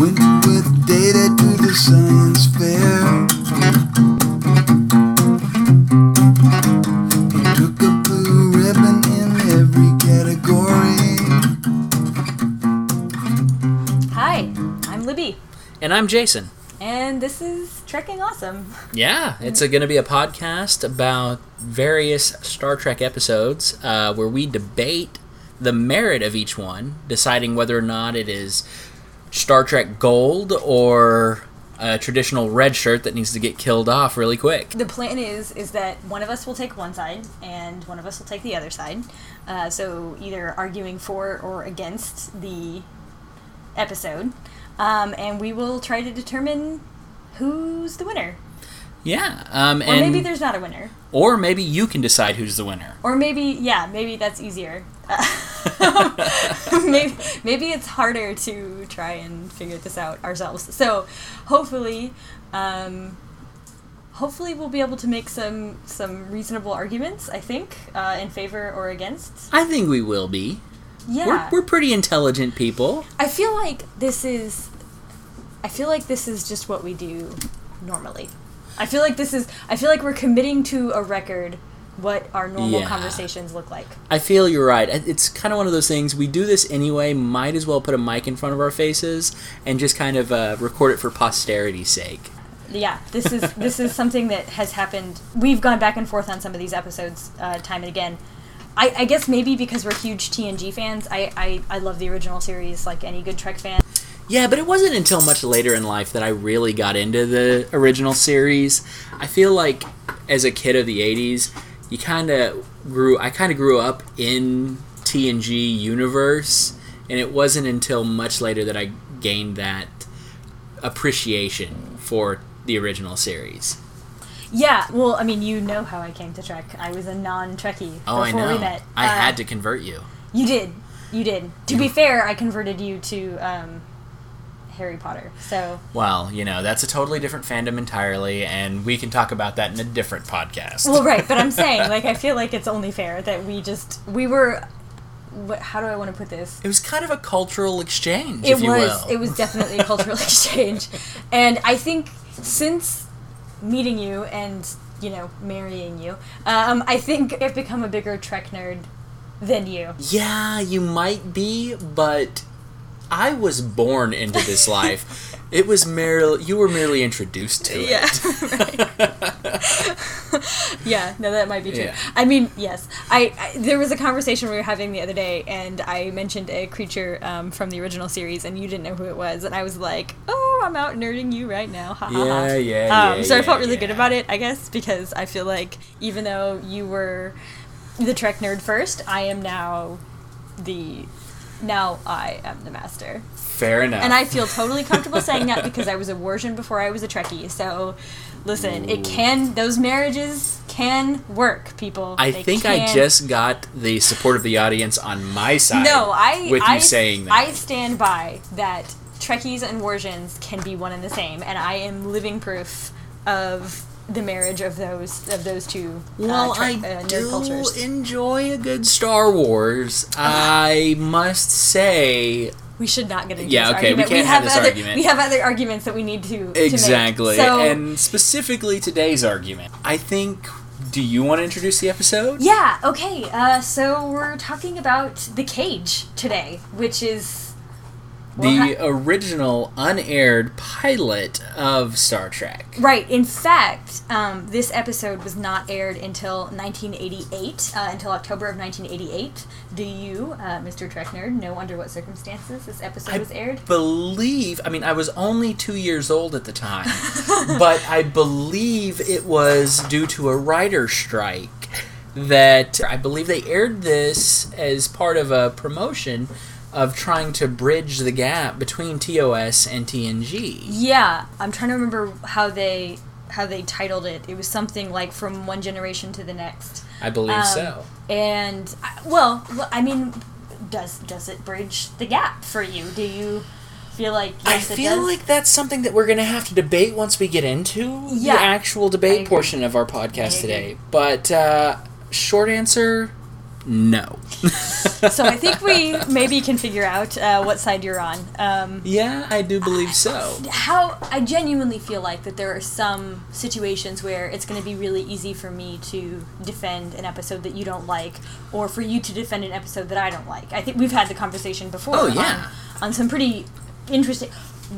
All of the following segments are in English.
Went with data to the science fair. He took a blue ribbon in every category. Hi, I'm Libby, And I'm Jason. and this is Trekking Awesome. Yeah, it's going to be a podcast about various Star Trek episodes uh, where we debate the merit of each one, deciding whether or not it is Star Trek Gold or a traditional red shirt that needs to get killed off really quick. The plan is is that one of us will take one side and one of us will take the other side. Uh, so either arguing for or against the episode, um, and we will try to determine who's the winner. Yeah, um, Or and maybe there's not a winner. or maybe you can decide who's the winner. Or maybe yeah, maybe that's easier. maybe maybe it's harder to try and figure this out ourselves. So hopefully, um, hopefully we'll be able to make some some reasonable arguments. I think uh, in favor or against. I think we will be. Yeah, We're, we're pretty intelligent people. I feel like this is. I feel like this is just what we do normally. I feel like this is. I feel like we're committing to a record what our normal Yeah. conversations look like. I feel you're right. It's kind of one of those things. We do this anyway. Might as well put a mic in front of our faces and just kind of uh, record it for posterity's sake. yeah this is this is something that has happened we've gone back and forth on some of these episodes uh, time and again I, I guess maybe because we're huge TNG fans, I, I, I love the original series like any good Trek fan. Yeah, but it wasn't until much later in life that I really got into the original series. I feel like as a kid of the 80s, you kind of grew I kind of grew up in TNG universe and it wasn't until much later that I gained that appreciation for the original series. Yeah, well, I mean, you know how I came to Trek. I was a non-Trekkie Oh, I before know. we met. I Uh, had to convert you. You did, you did. To be fair, I converted you to um, Harry Potter. So Well, you know, that's a totally different fandom entirely, and we can talk about that in a different podcast. well, right, but I'm saying like I feel like it's only fair that we just we were. What, how do I want to put this? it was kind of a cultural exchange, it if you was will. it was definitely a cultural exchange and i think since meeting you and you know marrying you um, i think i've become a bigger trek nerd than you Yeah, you might be, but I was born into this life. It was merely you were merely introduced to it. yeah yeah. no that might be true Yeah. i mean yes I, I there was a conversation we were having the other day and i mentioned a creature um, from the original series and you didn't know who it was and i was like oh i'm out nerding you right now ha ha ha Yeah, yeah, um, yeah, so I felt yeah, really good about it, I guess, because I feel like even though you were the Trek nerd first, I am now the now I am the master, Fair enough. and I feel totally comfortable saying that because I was a Warsian before I was a Trekkie. So, listen, it can those marriages can work, people. I They think I just got the support of the audience on my side. no, I with I, you saying that. I stand by that. Trekkies and Warsians can be one and the same, and I am living proof of the marriage of those of those two. well, uh, Trek- I uh, do cultures. enjoy a good Star Wars. I must say, we should not get into Yeah, this okay, we argument. can't have this other, argument. We have other arguments that we need to to make. exactly, So, and specifically today's argument. I think. Do you want to introduce the episode? yeah, okay. Uh, so we're talking about the cage today, which is well, the original unaired pilot of Star Trek. Right. In fact, um, this episode was not aired until 1988, uh, until October of 1988. Do you, uh, Mr. Trek nerd, know under what circumstances this episode I was aired? believe, I mean, I was only two years old at the time, but I believe it was due to a writer's strike that I believe they aired this as part of a promotion of trying to bridge the gap between TOS and TNG. Yeah, I'm trying to remember how they how they titled it. It was something like from one generation to the next. I believe Um, so. And well, I mean, does does it bridge the gap for you? Do you feel like I yes, it feel like that's something that we're going to have to debate once we get into Yeah. the actual debate portion of our podcast today. But uh, short answer, no. so I think we maybe can figure out uh, what side you're on. Um, Yeah, I do believe so. how I genuinely feel like that there are some situations where it's going to be really easy for me to defend an episode that you don't like, or for you to defend an episode that I don't like. I think we've had the conversation before. Oh, yeah. On, on some pretty interesting.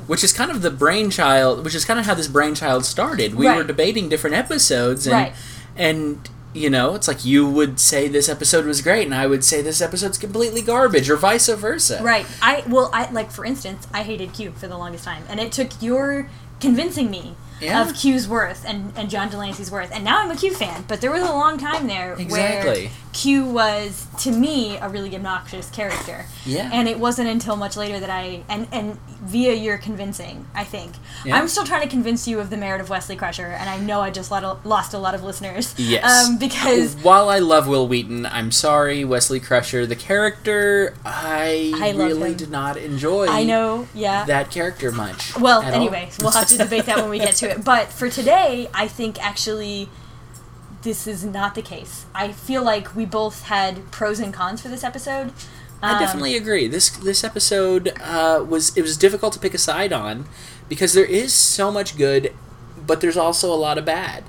Which is kind of the brainchild, which is kind of how this brainchild started. We Right. were debating different episodes, and Right. and you know, it's like you would say this episode was great, and I would say this episode's completely garbage, or vice versa. Right. I well, I like for instance, I hated Q for the longest time, and it took your convincing me Yeah. of Q's worth and and John de Lancie's worth, and now I'm a Q fan. But there was a long time there where Exactly. Q was to me a really obnoxious character. Yeah. And it wasn't until much later that I and and via your convincing, I think Yeah. I'm still trying to convince you of the merit of Wesley Crusher, and I know I just lost a lot of listeners. Yes. Um, because while I love Wil Wheaton, I'm sorry, Wesley Crusher, the character, I, I really him. did not enjoy. I know, yeah. that character much. Well, anyway, we'll have to debate that when we get to it. But for today, I think actually this is not the case. I feel like we both had pros and cons for this episode. I Um, definitely agree. This this episode uh, was it was difficult to pick a side on because there is so much good, but there's also a lot of bad.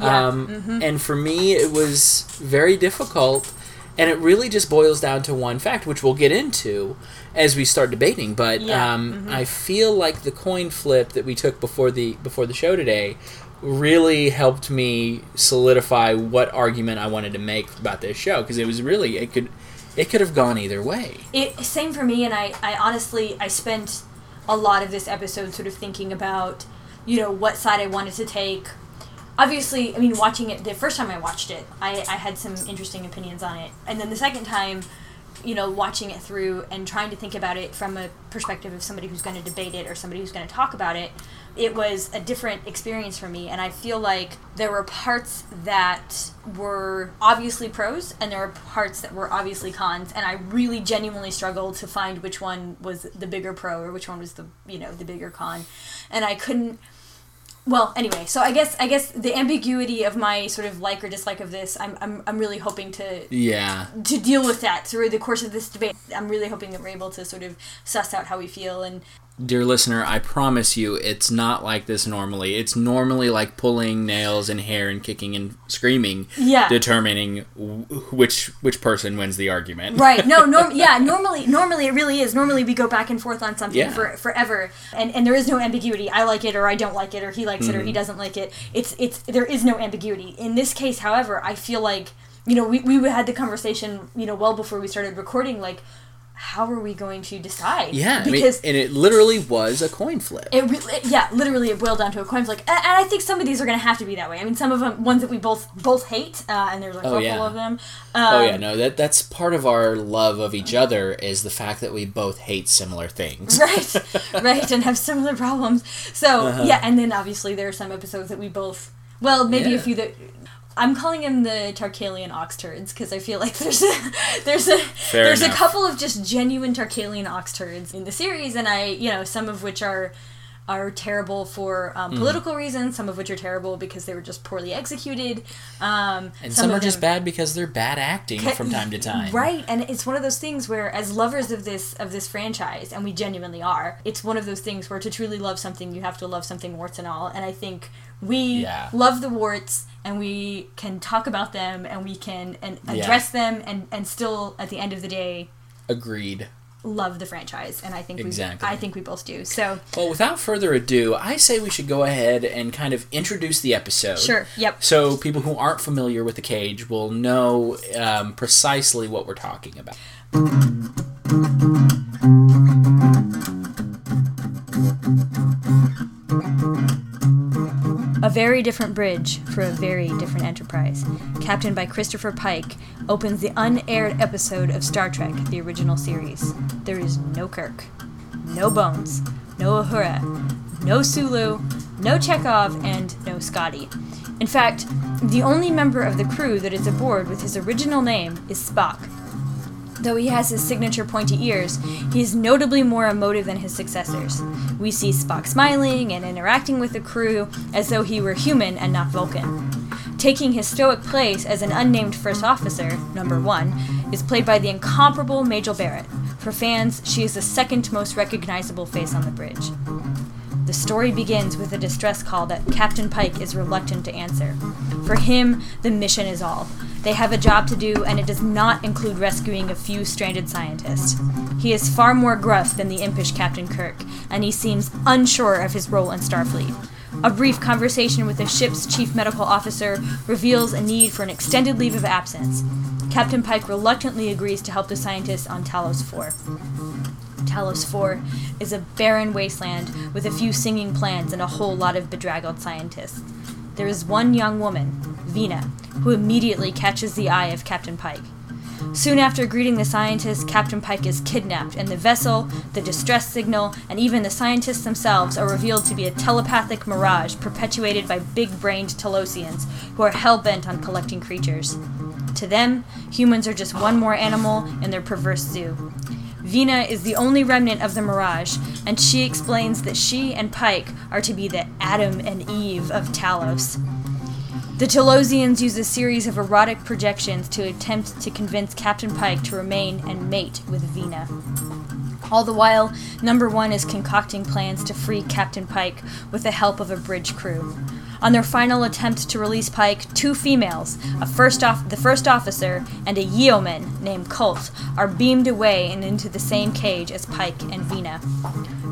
Yeah, Um, mhm. And for me, it was very difficult, and it really just boils down to one fact, which we'll get into as we start debating. But Yeah, um, mhm. I feel like the coin flip that we took before the before the show today really helped me solidify what argument I wanted to make about this show because it was really it could it could have gone either way. It same for me, and I, I honestly I spent a lot of this episode sort of thinking about, you know, what side I wanted to take. Obviously, I mean, watching it the first time I watched it, I, I had some interesting opinions on it, and then the second time, you know, watching it through and trying to think about it from a perspective of somebody who's going to debate it or somebody who's going to talk about it, it was a different experience for me, and I feel like there were parts that were obviously pros and there were parts that were obviously cons, and I really genuinely struggled to find which one was the bigger pro or which one was the you know the bigger con, and I couldn't. Well, anyway, so I guess I guess the ambiguity of my sort of like or dislike of this, I'm I'm, I'm really hoping to Yeah. to deal with that through the course of this debate. I'm really hoping that we're able to sort of suss out how we feel and Dear listener, I promise you it's not like this normally. It's normally like pulling nails and hair and kicking and screaming, Yeah. determining wh- which which person wins the argument. right no norm yeah normally normally it really is normally we go back and forth on something Yeah. for forever and and there is no ambiguity i like it or i don't like it or he likes it or he Mm-hmm. doesn't like it it's it's there is no ambiguity in this case however i feel like you know we, we had the conversation you know well before we started recording like how are we going to decide Yeah, I mean, because and it literally was a coin flip. it really, yeah, literally, it boiled down to a coin flip. And, and I think some of these are going to have to be that way. I mean, some of them, ones that we both both hate, uh, and there's a Oh, couple yeah. of them. oh Um, yeah, no, that that's part of our love of each other is the fact that we both hate similar things. right, right, and have similar problems. So Uh-huh. yeah, and then obviously there are some episodes that we both, well, maybe Yeah. a few that. I'm calling them the Tarkalian ox turds because I feel like there's a there's a there's enough. a couple of just genuine Tarkalian ox turds in the series, and I you know some of which are are terrible for um, Mm-hmm. political reasons, some of which are terrible because they were just poorly executed, um, And some, are of just bad because they're bad acting from time to time. Right, and it's one of those things where, as lovers of this of this franchise, and we genuinely are, it's one of those things where to truly love something, you have to love something warts and all. And I think we Yeah. love the warts, and we can talk about them, and we can and Yeah. address them, and and still at the end of the day Agreed. love the franchise. And I think Exactly. we I think we both do. So Well, without further ado, I say we should go ahead and kind of introduce the episode. sure, yep. So people who aren't familiar with the cage will know um, precisely what we're talking about. A very different bridge for a very different enterprise, captained by Christopher Pike, opens the unaired episode of Star Trek, the original series. There is no Kirk, no Bones, no Uhura, no Sulu, no Chekov, and no Scotty. In fact, the only member of the crew that is aboard with his original name is Spock. Though he has his signature pointy ears, he is notably more emotive than his successors. We see Spock smiling and interacting with the crew as though he were human and not Vulcan. Taking his stoic place as an unnamed first officer, number one, is played by the incomparable Majel Barrett. For fans, she is the second most recognizable face on the bridge. The story begins with a distress call that Captain Pike is reluctant to answer. For him, the mission is all. They have a job to do, and it does not include rescuing a few stranded scientists. He is far more gruff than the impish Captain Kirk, and he seems unsure of his role in Starfleet. A brief conversation with the ship's chief medical officer reveals a need for an extended leave of absence. Captain Pike reluctantly agrees to help the scientists on Talos 4. Talos 4 is a barren wasteland with a few singing plants and a whole lot of bedraggled scientists. There is one young woman, Vina, who immediately catches the eye of Captain Pike. Soon after greeting the scientist, Captain Pike is kidnapped, and the vessel, the distress signal, and even the scientists themselves are revealed to be a telepathic mirage perpetuated by big brained Talosians who are hell bent on collecting creatures. To them, humans are just one more animal in their perverse zoo. Vina is the only remnant of the Mirage, and she explains that she and Pike are to be the Adam and Eve of Talos. The Talosians use a series of erotic projections to attempt to convince Captain Pike to remain and mate with Vina. All the while, Number One is concocting plans to free Captain Pike with the help of a bridge crew. On their final attempt to release Pike, two females, a first off- the first officer and a yeoman named Colt, are beamed away and into the same cage as Pike and Vina.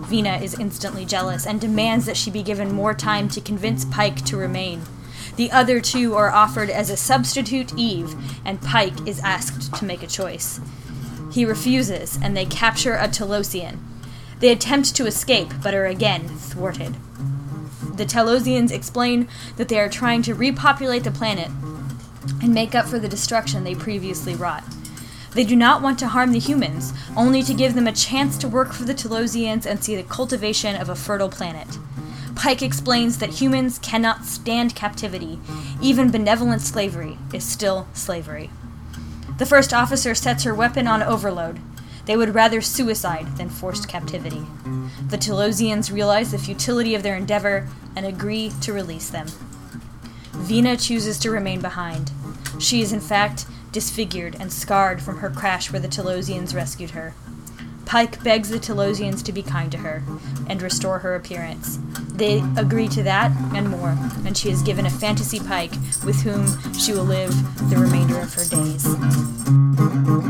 Vina is instantly jealous and demands that she be given more time to convince Pike to remain. The other two are offered as a substitute Eve, and Pike is asked to make a choice. He refuses, and they capture a Talosian. They attempt to escape, but are again thwarted. The Talosians explain that they are trying to repopulate the planet and make up for the destruction they previously wrought. They do not want to harm the humans, only to give them a chance to work for the Talosians and see the cultivation of a fertile planet. Pike explains that humans cannot stand captivity. Even benevolent slavery is still slavery. The first officer sets her weapon on overload. They would rather suicide than forced captivity. The Talosians realize the futility of their endeavor and agree to release them. Vina chooses to remain behind. She is, in fact, disfigured and scarred from her crash where the Talosians rescued her. Pike begs the Talosians to be kind to her and restore her appearance. They agree to that and more, and she is given a fantasy Pike with whom she will live the remainder of her days.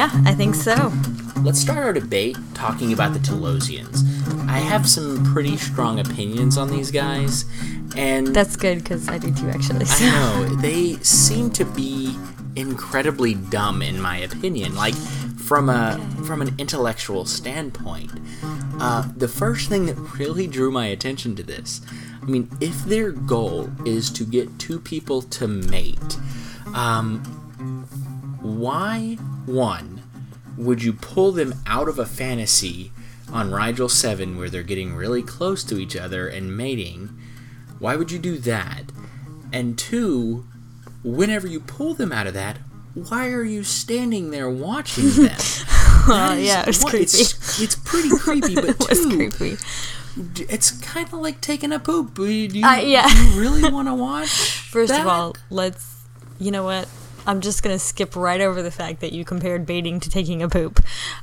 Yeah, I think so. Let's start our debate talking about the Talosians. I have some pretty strong opinions on these guys, and That's good because I do too, actually. I know they seem to be incredibly dumb in my opinion. Like from a from an intellectual standpoint, uh, the first thing that really drew my attention to this, I mean, if their goal is to get two people to mate, um, why one would you pull them out of a fantasy on Rigel Seven where they're getting really close to each other and mating? Why would you do that? And two, whenever you pull them out of that, why are you standing there watching them? Is- yeah, it what- creepy. It's, it's pretty creepy, but it two, creepy. it's kind of like taking a poop. Do you, Uh, yeah. do you really want to watch? First that? of all, let's. You know what? I'm just gonna skip right over the fact that you compared baiting to taking a poop.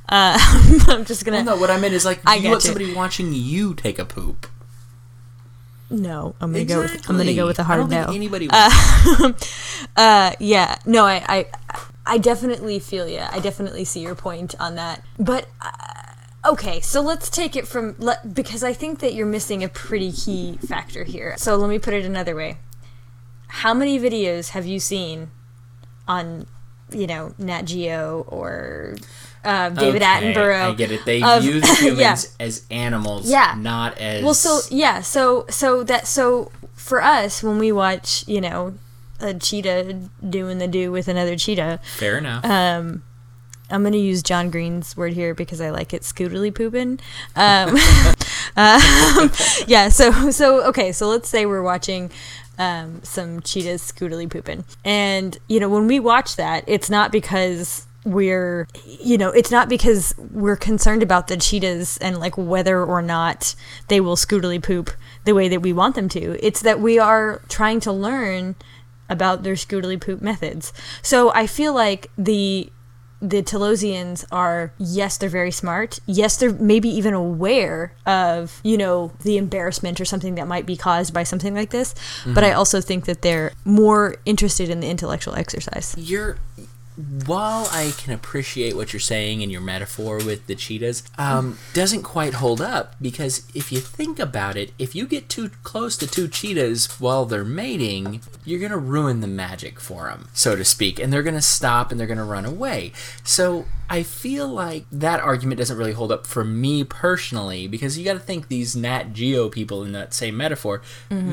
Uh, I'm just gonna. well, no. What I meant is like I you want you. somebody watching you take a poop. No, I'm gonna go. With, I'm gonna go with a I hard no. Anybody? Uh, yeah, no, I, I, I definitely feel you. I definitely see your point on that. But uh, okay, so let's take it from let, because I think that you're missing a pretty key factor here. So let me put it another way: How many videos have you seen on, you know, Nat Geo or uh, David Okay, Attenborough? I get it. They of- the humans yeah. as animals, Yeah. not as Well, so yeah, so so that so for us when we watch, you know, a cheetah doing the do with another cheetah, fair enough. um, I'm gonna use John Green's word here because I like it. Scooterly pooping. Um, um, yeah. So so okay. So let's say we're watching um, some cheetahs scootily pooping. And, you know, when we watch that, it's not because we're you know it's not because we're concerned about the cheetahs and like whether or not they will scootily poop the way that we want them to it's that we are trying to learn about their scootily poop methods so i feel like the the Talosians are yes they're very smart. Yes they're maybe even aware of you know the embarrassment or something that might be caused by something like this. But mm-hmm. i also think that they're more interested in the intellectual exercise. You're while I can appreciate what you're saying and your metaphor with the cheetahs, um, doesn't quite hold up because if you think about it, if you get too close to two cheetahs while they're mating, you're gonna ruin the magic for them, so to speak, and they're gonna stop and they're gonna run away. So I feel like that argument doesn't really hold up for me personally because you got to think these Nat Geo people in that same metaphor,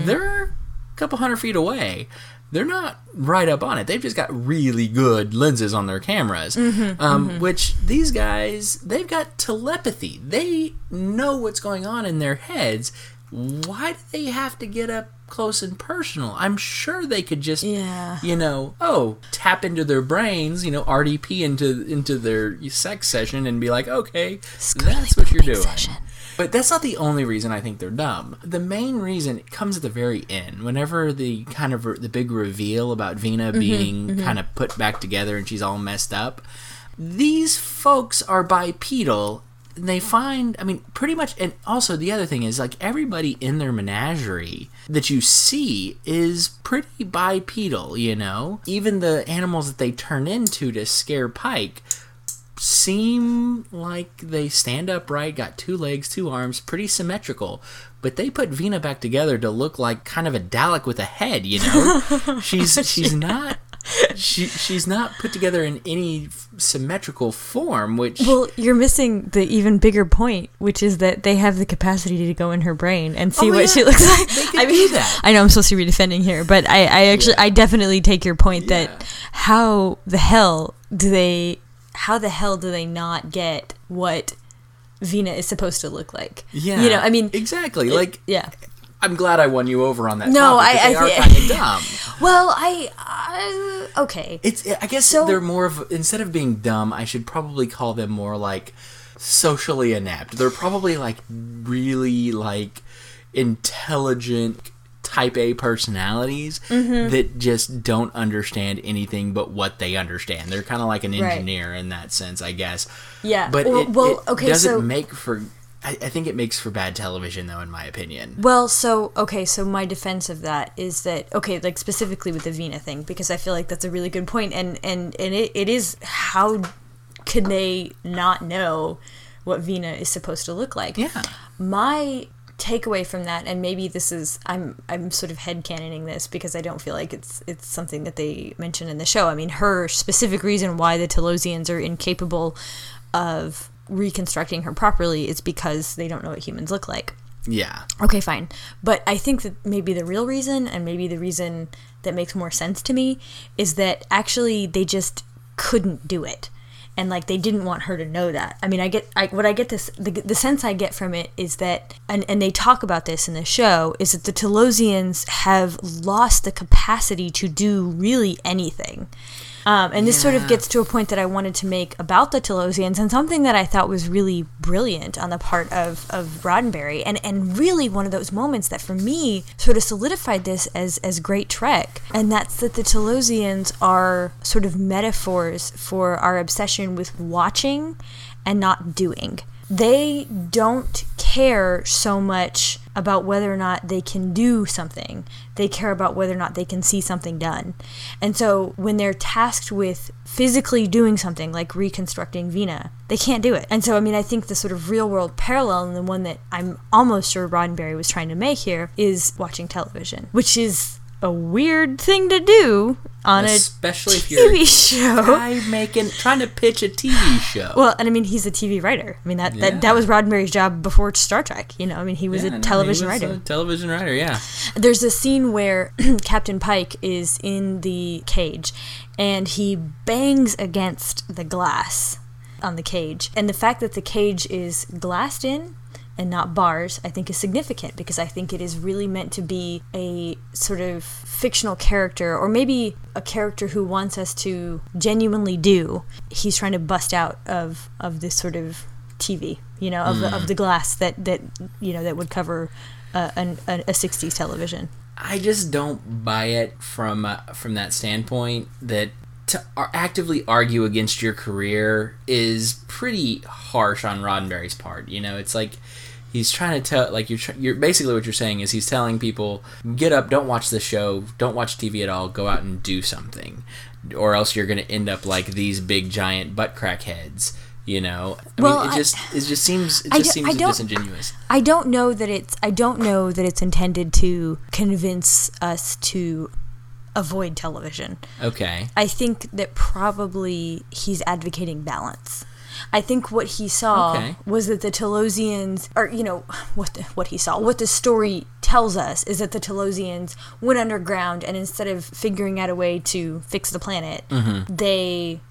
they're a couple hundred feet away they're not right up on it. They've just got really good lenses on their cameras. um, Which these guys, they've got telepathy. They know what's going on in their heads. Why do they have to get up close and personal? I'm sure they could just, Yeah. you know, oh, tap into their brains, you know, RDP into into their sex session and be like, okay, that's what you're doing. session. But that's not the only reason I think they're dumb. The main reason comes at the very end. Whenever the kind of the big reveal about Vina mm-hmm, being mm-hmm. kind of put back together and she's all messed up. These folks are bipedal. They find, I mean, pretty much, and also the other thing is like everybody in their menagerie that you see is pretty bipedal, you know? Even the animals that they turn into to scare Pike seem like they stand upright, got two legs, two arms, pretty symmetrical. But they put Vina back together to look like kind of a Dalek with a head, you know? she's she's not she she's not put together in any f- symmetrical form, which Well, you're missing the even bigger point, which is that they have the capacity to go in her brain and see Oh, what yeah. she looks like. I mean, that. I know I'm supposed to be defending here, but I, I actually, I definitely take your point Yeah. that how the hell do they, how the hell do they not get what Vina is supposed to look like? yeah, you know, I mean, exactly. Like yeah. I'm glad I won you over on that. No, topic, I- they I are kind of dumb. Well, I, I okay. It's I guess So- they're more of instead of being dumb, I should probably call them more like socially inept. They're probably like really like intelligent type A personalities Mm-hmm. that just don't understand anything but what they understand. They're kind of like an Right. engineer in that sense, I guess. Yeah, But well- it, well, it okay, doesn't so- make for I, I think it makes for bad television though in my opinion. Well, so okay, so my defense of that is that okay, like specifically with the Vina thing, because I feel like that's a really good point, and and and it, it is how can they not know what Vina is supposed to look like? Yeah. My takeaway from that, and maybe this is I'm I'm sort of headcanoning this because I don't feel like it's it's something that they mention in the show. I mean, her specific reason why the Talosians are incapable of reconstructing her properly is because they don't know what humans look like. Yeah. Okay, fine. But I think that maybe the real reason, and maybe the reason that makes more sense to me, is that actually they just couldn't do it. And like they didn't want her to know that. I mean, I get I, what I get this the, the sense I get from it is that, and and they talk about this in the show, is that the Talosians have lost the capacity to do really anything. Um, and this sort of gets to a point that I wanted to make about the Talosians and something that I thought was really brilliant on the part of, of Roddenberry and, and really one of those moments that for me sort of solidified this as, as great Trek. And that's that the Talosians are sort of metaphors for our obsession with watching and not doing. They don't care so much about whether or not they can do something. They care about whether or not they can see something done. And so when they're tasked with physically doing something like reconstructing Vina, they can't do it. And so, I mean, I think the sort of real world parallel and the one that I'm almost sure Roddenberry was trying to make here is watching television, which is a weird thing to do on Especially a if TV show. guy making trying to pitch a TV show. Well, and I mean, he's a TV writer. I mean, that, Yeah. that, that was Roddenberry's job before Star Trek. You know, I mean, he was Yeah, a television was writer. a television writer, yeah. There's a scene where Captain Pike is in the cage and he bangs against the glass on the cage. And the fact that the cage is glassed in and not bars, I think is significant because I think it is really meant to be a sort of fictional character or maybe a character who wants us to genuinely do. He's trying to bust out of of this sort of TV, you know, of, the, of the glass that that you know that would cover uh, an, a, a 60s television. I just don't buy it from uh, from that standpoint that to ar- actively argue against your career is pretty harsh on Roddenberry's part. You know, it's like he's trying to tell like you're tr- you're basically what you're saying is he's telling people get up, don't watch the show, don't watch TV at all, go out and do something, or else you're going to end up like these big giant butt crack heads. You know, I Well, mean, it I- just it just seems it I just d- I seems don't- disingenuous. I don't know that it's I don't know that it's intended to convince us to avoid television. Okay, I think that probably he's advocating balance. I think what he saw Okay. was that the Talosians, or you know, what the, what he saw, what the story tells us is that the Talosians went underground, and instead of figuring out a way to fix the planet, Mm-hmm. they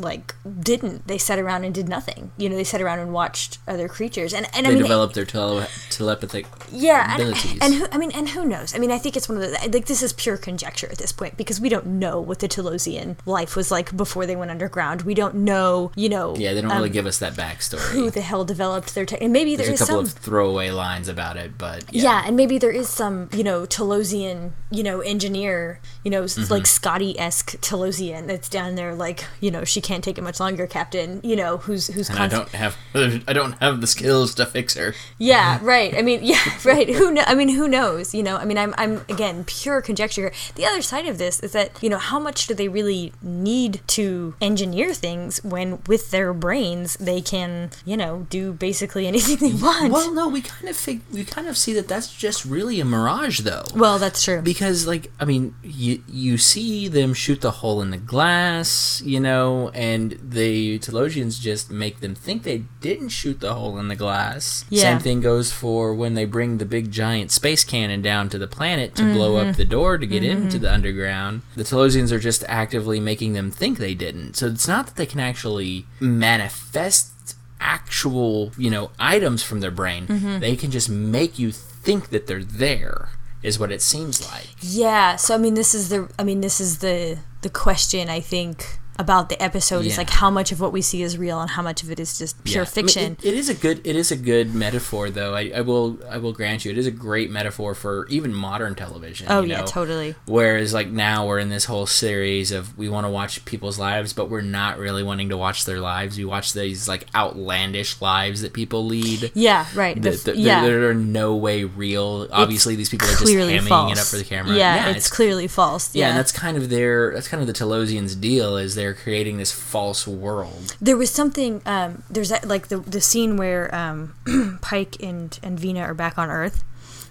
like didn't. They sat around and did nothing. You know, they sat around and watched other creatures, and and I they mean, developed their tele- telepathic yeah, and, abilities. and who, I mean, and who knows? I mean, I think it's one of the like this is pure conjecture at this point because we don't know what the Talosian life was like before they went underground. We don't know, you know, yeah, they don't um, really give us that backstory. who the hell developed their tech. And maybe there There's a couple some. of throwaway lines about it, but yeah. yeah. and maybe there is some, you know, Talosian, you know, engineer, you know, Mm-hmm. like Scotty esque Talosian that's down there, like, you know, she can't take it much longer, Captain. You know, who's who's and I don't have I don't have the skills to fix her. Yeah, right. I mean, yeah, right. Who know? I mean, who knows? You know, I mean, I'm, I'm again pure conjecture. The other side of this is that you know how much do they really need to engineer things when with their brains they can you know do basically anything they want. Well, no, we kind of fig- we kind of see that that's just really a mirage, though. Well, that's true. because like I mean, you you see them shoot the hole in the glass, you know, and the Talosians just make them think they didn't shoot the hole in the glass. Yeah. Same thing goes for when they bring the big giant space cannon down to the planet to blow Mm-hmm. up the door to get into the underground. The Talosians are just actively making them think they didn't. So it's not that they can actually manifest actual, you know, items from their brain. Mm-hmm. They can just make you think that they're there. Is what it seems like. Yeah. So I mean, this is the I mean, this is the the question I think about the episode is like how much of what we see is real and how much of it is just pure Yeah. I mean, fiction. it- it is a good it is a good metaphor though. I, I will I will grant you it is a great metaphor for even modern television. oh you yeah, know? totally. Whereas like now we're in this whole series of we want to watch people's lives, but we're not really wanting to watch their lives. We watch these like outlandish lives that people lead. Yeah. Right. The That, f- that, yeah. that are no way real. Obviously, these people are just hamming false. it up for the camera. Yeah, it's, clearly false. yeah, Yeah, and that's kind of their that's kind of the Talosians' deal is they're creating this false world. there was something. Um, there's that, like the the scene where um, Pike and and Vina are back on Earth.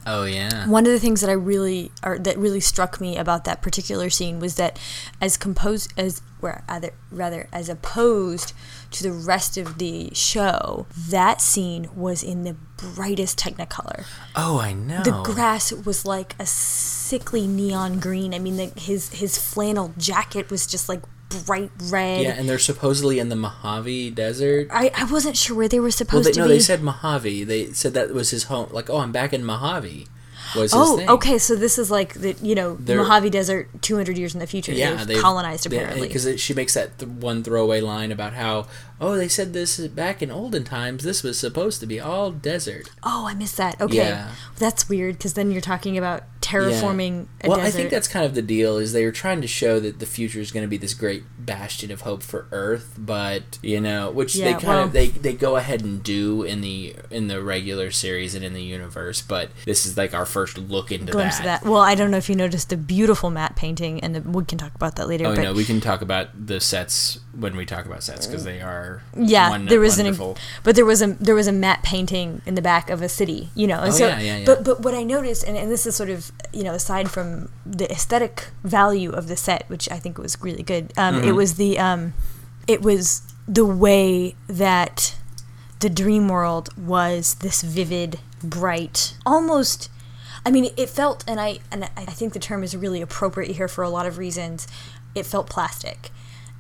Oh yeah. One of the things that I really or that really struck me about that particular scene was that as composed as or rather rather as opposed to the rest of the show, that scene was in the brightest technicolor. Oh, I know. The grass was like a sickly neon green. I mean, the, his his flannel jacket was just like bright red. Yeah, and they're supposedly in the Mojave Desert. I, I wasn't sure where they were Well, supposed they, to no, be. No, they said Mojave. They said that was his home. Like, oh, I'm back in Mojave. Was his oh, thing. okay. So this is like the you know They're- Mojave Desert, 200 years in the future. Yeah, they've- colonized apparently. because she makes that th- one throwaway line about how oh they said this back in olden times this was supposed to be all desert. oh, I missed that. Okay, Yeah. that's weird because then you're talking about terraforming a well, desert. I think that's kind of the deal. Is they were trying to show that the future is going to be this great bastion of hope for Earth, but you know, which they kind well- of they, they go ahead and do in the in the regular series and in the universe. But this is like our first look into glimpse that. of that. Well, I don't know if you noticed the beautiful matte painting, and the, we can talk about that later. Oh but no, we can talk about the sets when we talk about sets because they are yeah, won- there was wonderful. an but there was a there was a matte painting in the back of a city, you know. And Oh, so, yeah, yeah, yeah. But but what I noticed, and, and this is sort of you know aside from the aesthetic value of the set, which I think was really good, um, Mm-hmm. it was the um, it was the way that the dream world was this vivid, bright, almost. I mean, it felt, and I and I think the term is really appropriate here for a lot of reasons. It felt plastic,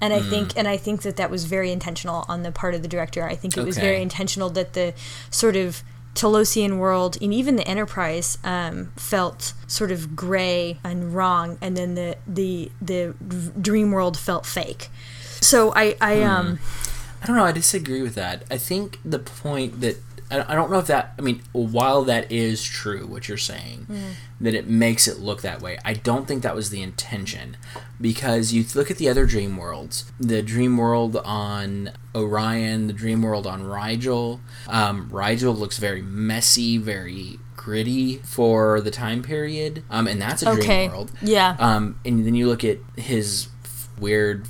and I Mm. think and I think that that was very intentional on the part of the director. I think it was Okay. very intentional that the sort of Talosian world and even the Enterprise um, felt sort of gray and wrong, and then the the the dream world felt fake. So I I um I don't know. I disagree with that. I think the point that I I don't know if that. I mean, while that is true, what you're saying, that it makes it look that way. I don't think that was the intention, because you look at the other dream worlds. The dream world on Orion, the dream world on Rigel. Um, Rigel looks very messy, very gritty for the time period. Um, and that's a dream okay world. yeah Um, and then you look at his weird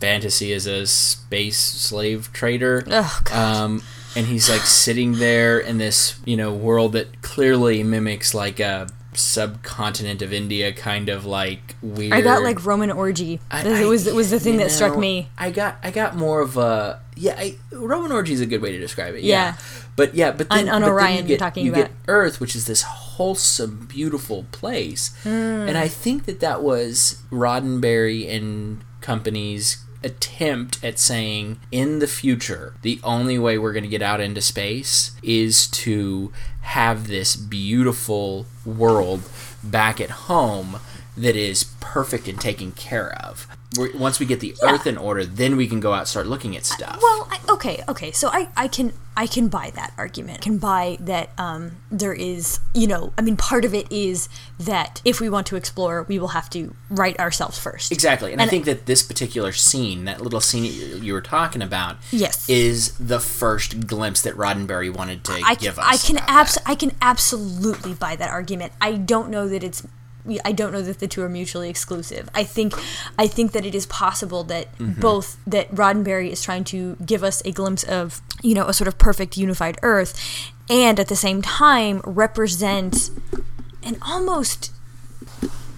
fantasy as a space slave trader. Oh, God. Um, and he's like sitting there in this, you know, world that clearly mimics like a subcontinent of India, kind of like weird. I got like Roman orgy. I- it was it was the thing you that struck me. I got I got more of a yeah. I, Roman orgy is a good way to describe it. Yeah. Yeah, but yeah, but then, On- on but then Orion you you're get, talking you about. get Earth, which is this wholesome, beautiful place, Hmm. and I think that that was Roddenberry and company's attempt at saying in the future the only way we're going to get out into space is to have this beautiful world back at home that is perfect and taken care of. Once we get the Earth in order, then we can go out and start looking at stuff. Well, I, okay, okay. So I, I can I can buy that argument. I Can buy that um, there is you know I mean part of it is that if we want to explore, we will have to write ourselves first. Exactly, and, And- I think that this particular scene, that little scene you, you were talking about, Yes. is the first glimpse that Roddenberry wanted to I give us. I can abs- I can absolutely buy that argument. I don't know that it's I don't know that the two are mutually exclusive. I think I think that it is possible that Mm-hmm. both that Roddenberry is trying to give us a glimpse of, you know, a sort of perfect unified earth and at the same time represent an almost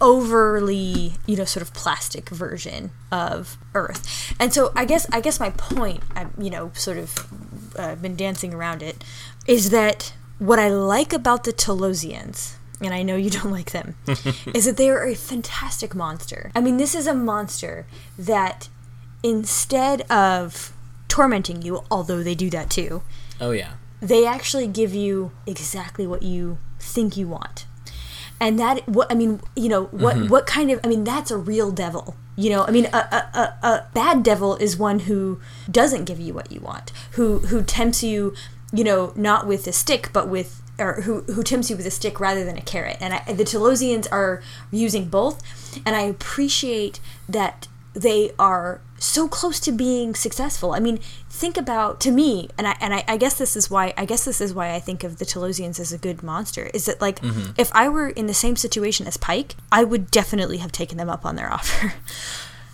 overly you know sort of plastic version of earth and so i guess i guess my point i you know sort of uh, been dancing around it is that what i like about the talosians and i know you don't like them is that they are a fantastic monster. I mean this is a monster that instead of tormenting you although they do that too Oh yeah, they actually give you exactly what you think you want. And that what i mean you know what mm-hmm. what kind of i mean that's a real devil you know? I mean a, a, a, a bad devil is one who doesn't give you what you want who who tempts you you know not with a stick but with or who, who tempts you with a stick rather than a carrot and I, the Talosians are using both and i appreciate that they are so close to being successful. I mean, think about to me, and I and I, I guess this is why I guess this is why I think of the Talosians as a good monster. Is that like mm-hmm. if I were in the same situation as Pike, I would definitely have taken them up on their offer.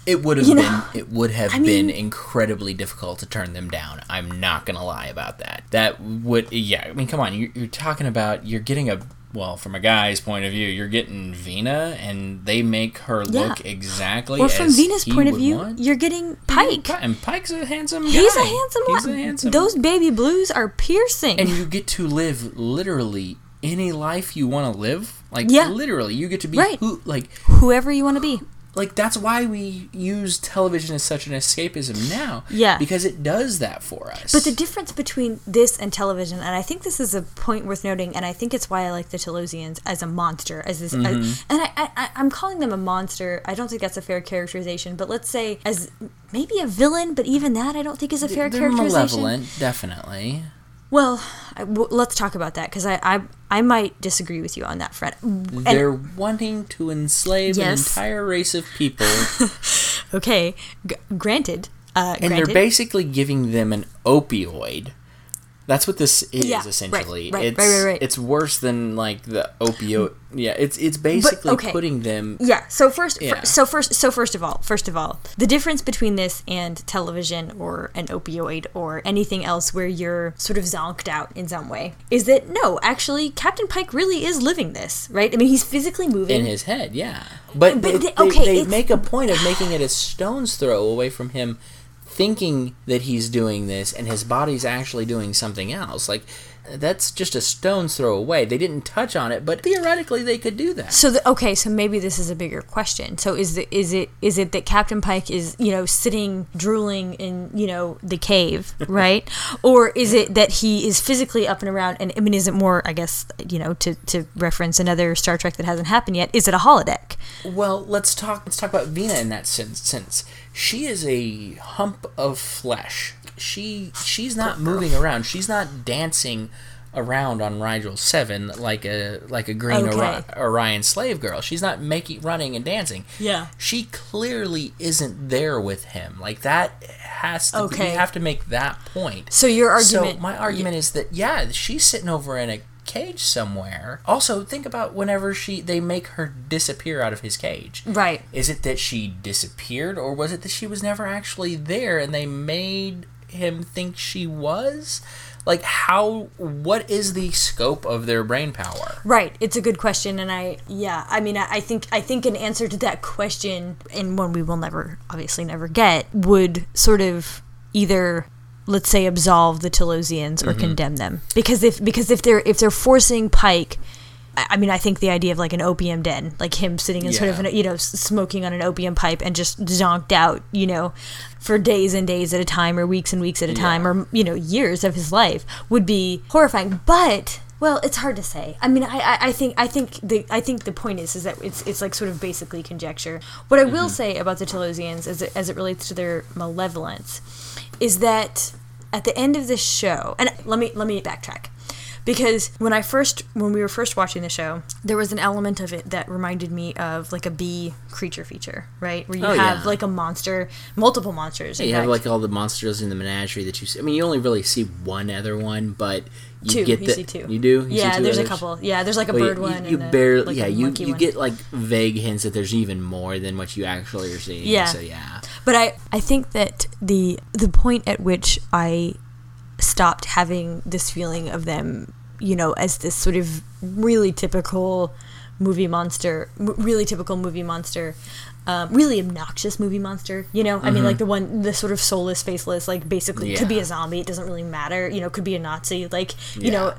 It would have You been. it would have I mean- been incredibly difficult to turn them down. I'm not gonna lie about that. That would. Yeah, I mean, come on. You're, you're talking about. You're getting a. Well, from a guy's point of view, you're getting Vina, and they make her Yeah. look exactly. or from as Vina's he point of view, want. you're getting Pike. and Pike's a handsome. He's guy. a handsome He's one. a handsome. Those baby blues are piercing. and you get to live literally any life you want to live. Like Yeah. literally, you get to be Right. who like Whoever you want to be. Like that's why we use television as such an escapism now. Yeah. because it does that for us. But the difference between this and television, and I think this is a point worth noting, and I think it's why I like the Talosians as a monster, as this, Mm-hmm. as, and I, I, I'm calling them a monster. I don't think that's a fair characterization, but let's say as maybe a villain, but even that I don't think is a fair they're characterization. malevolent, definitely. Well, I, w- let's talk about that because I, I, I might disagree with you on that front. And- They're wanting to enslave an entire race of people, okay, g- granted, uh, and granted, they're basically giving them an opioid. That's what this is Yeah, essentially. right, it's right, right, right. it's worse than like the opioid. Yeah, it's it's basically okay. putting them Yeah. So first, fir- Yeah. so first, so first of all, first of all, the difference between this and television or an opioid or anything else where you're sort of zonked out in some way is that no, actually, Captain Pike really is living this, right? I mean, he's physically moving. in his head, yeah. But, But they, they- they- okay, they it's- make a point of making it a stone's throw away from him thinking that he's doing this and his body's actually doing something else. Like that's just a stone's throw away. They didn't touch on it, but theoretically they could do that. So the, okay, so maybe this is a bigger question. So is the is it is it that Captain Pike is you know sitting drooling in you know the cave, right? or is it that he is physically up and around? And I mean, is it more? I guess you know to to reference another Star Trek that hasn't happened yet. Is it a holodeck? Well, let's talk. Let's talk about Vina in that sense. Since she is a hump of flesh, she she's not moving around. She's not dancing around on Rigel Seven like a like a green Okay. Ori- Orion slave girl. She's not making running and dancing. Yeah. she clearly isn't there with him. Like that has to. Be, you have to make that point. So your argument. So my argument is that yeah, she's sitting over in a cage somewhere. Also, think about whenever she they make her disappear out of his cage. Right. Is it that she disappeared or was it that she was never actually there and they made him think she was? Like how what is the scope of their brain power? Right, it's a good question, and I yeah, I mean, I, I think I think an answer to that question, and one we will never, obviously, never get, would sort of either let's say absolve the Talosians Mm-hmm. or condemn them because if because if they're if they're forcing Pike. I mean, I think the idea of like an opium den, like him sitting in sort of an, you know, smoking on an opium pipe and just zonked out, you know, for days and days at a time or weeks and weeks at a time or, you know, years of his life would be horrifying. But well, it's hard to say. I mean, I, I, I think I think the I think the point is is that it's it's like sort of basically conjecture. What I will say about the Talosians as it, as it relates to their malevolence is that at the end of this show, and let me let me backtrack because when I first when we were first watching the show, there was an element of it that reminded me of like a bee creature feature, right? Where you Oh, have yeah. like a monster, multiple monsters. in You have like all the monsters in the menagerie that you see. I mean, you only really see one other one, but you two. get you the see two. You do. You see yeah, there's a couple. Yeah, there's like a Well, bird you, one. You, barely, like yeah, you you one. get like vague hints that there's even more than what you actually are seeing. Yeah. So yeah. But I, I think that the the point at which I stopped having this feeling of them, you know, as this sort of really typical movie monster, m- really typical movie monster, um, really obnoxious movie monster. You know, I mean, like the one, the sort of soulless, faceless, like basically could be Mm-hmm. A zombie. It doesn't really matter. You know, could be a Nazi. Like you Yeah. know.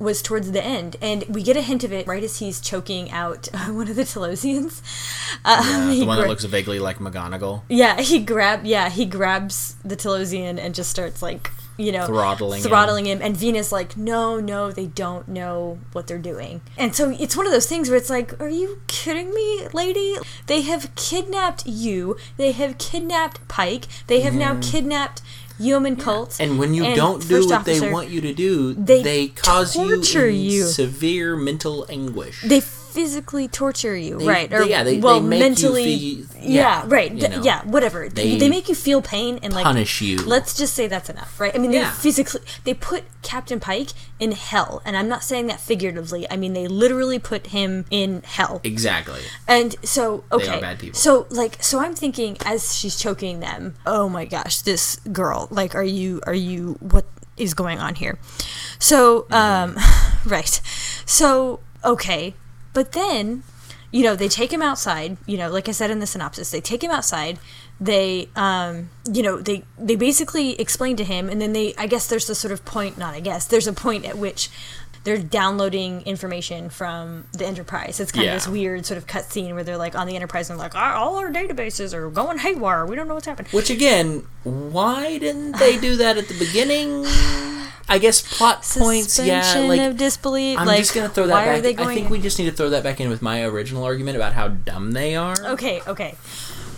Was towards the end, and we get a hint of it right as he's choking out one of the Talosians. Um, he the one that looks vaguely like McGonagall. yeah, he grab yeah, he grabs the Talosian and just starts like you know Throttling him. throttling him. and Vina's like no no they don't know what they're doing and so it's one of those things where it's like are you kidding me lady they have kidnapped you they have kidnapped Pike they have now mm-hmm. kidnapped Yeoman Colt And when you don't do what they want you to do, They they, cause you, you. severe mental anguish. they physically torture you They- right they- yeah, they- well they make you mentally feel- yeah, yeah, right you know. yeah whatever they, They make you feel pain and like punish you. let's just say that's enough right i mean Yeah. they physically they put captain pike in hell and i'm not saying that figuratively i mean they literally put him in hell exactly. and so okay are bad people. so like so i'm thinking as she's choking them oh my gosh this girl like are you are you what is going on here so um right so okay but then you know they take him outside you know like i said in the synopsis they take him outside they um you know they they basically explain to him and then they i guess there's the sort of point not i guess there's a point at which they're downloading information from the enterprise it's kind Yeah. of this weird sort of cutscene where they're like on the enterprise and like "Ah, all our databases are going haywire we don't know what's happening Which again, why didn't they do that at the beginning? I guess plot points. Yeah, like of disbelief I'm like just gonna throw that back. I think we just need to throw that back in with my original argument about how dumb they are. okay okay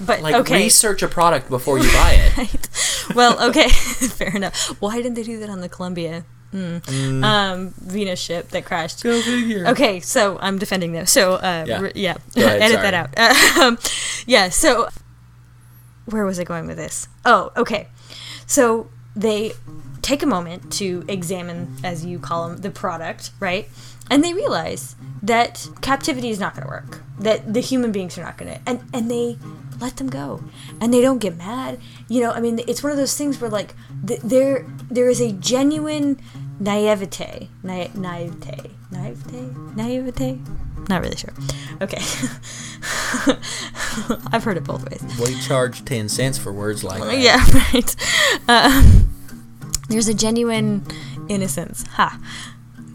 but Like okay research a product before you buy it. Right. Well, okay, fair enough. Why didn't they do that on the Columbia mm. um, Vina's ship that crashed? Go figure. Okay, so I'm defending them. So uh, Yeah. yeah, yeah. Ahead, edit sorry. that out. um, yeah. So where was I going with this? Oh, okay. So they take a moment to examine, as you call them, the product, right? And they realize that captivity is not going to work. That the human beings are not going to, and and they let them go, and they don't get mad. You know, I mean, it's one of those things where like th- there there is a genuine naivete, na- naivete, naivete, naivete. Not really sure. Okay, I've heard it both ways. We charge ten cents for words like that. Yeah, right. Um, there's a genuine innocence. Ha.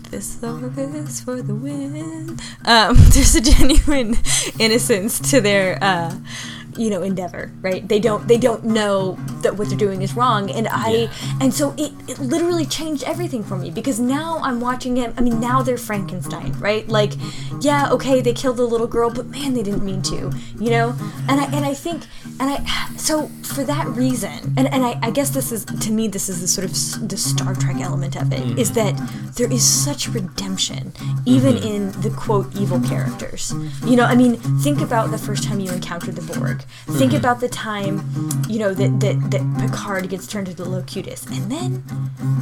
This or this for the win. Um, there's a genuine innocence to their, uh, you know, endeavor, right? They don't they don't know that what they're doing is wrong, and I Yeah. and so it, it literally changed everything for me because now I'm watching him. I mean, now they're Frankenstein, right? Like, yeah, okay, they killed the little girl, but man, they didn't mean to, you know. And I and I think and I so for that reason, and and I, I guess this is to me this is the sort of the Star Trek element of it is mm. that there is such redemption even mm-hmm. in the quote evil characters. You know, I mean, think about the first time you encountered the Borg. Think about the time, you know, that that, that Picard gets turned into the Locutus, and then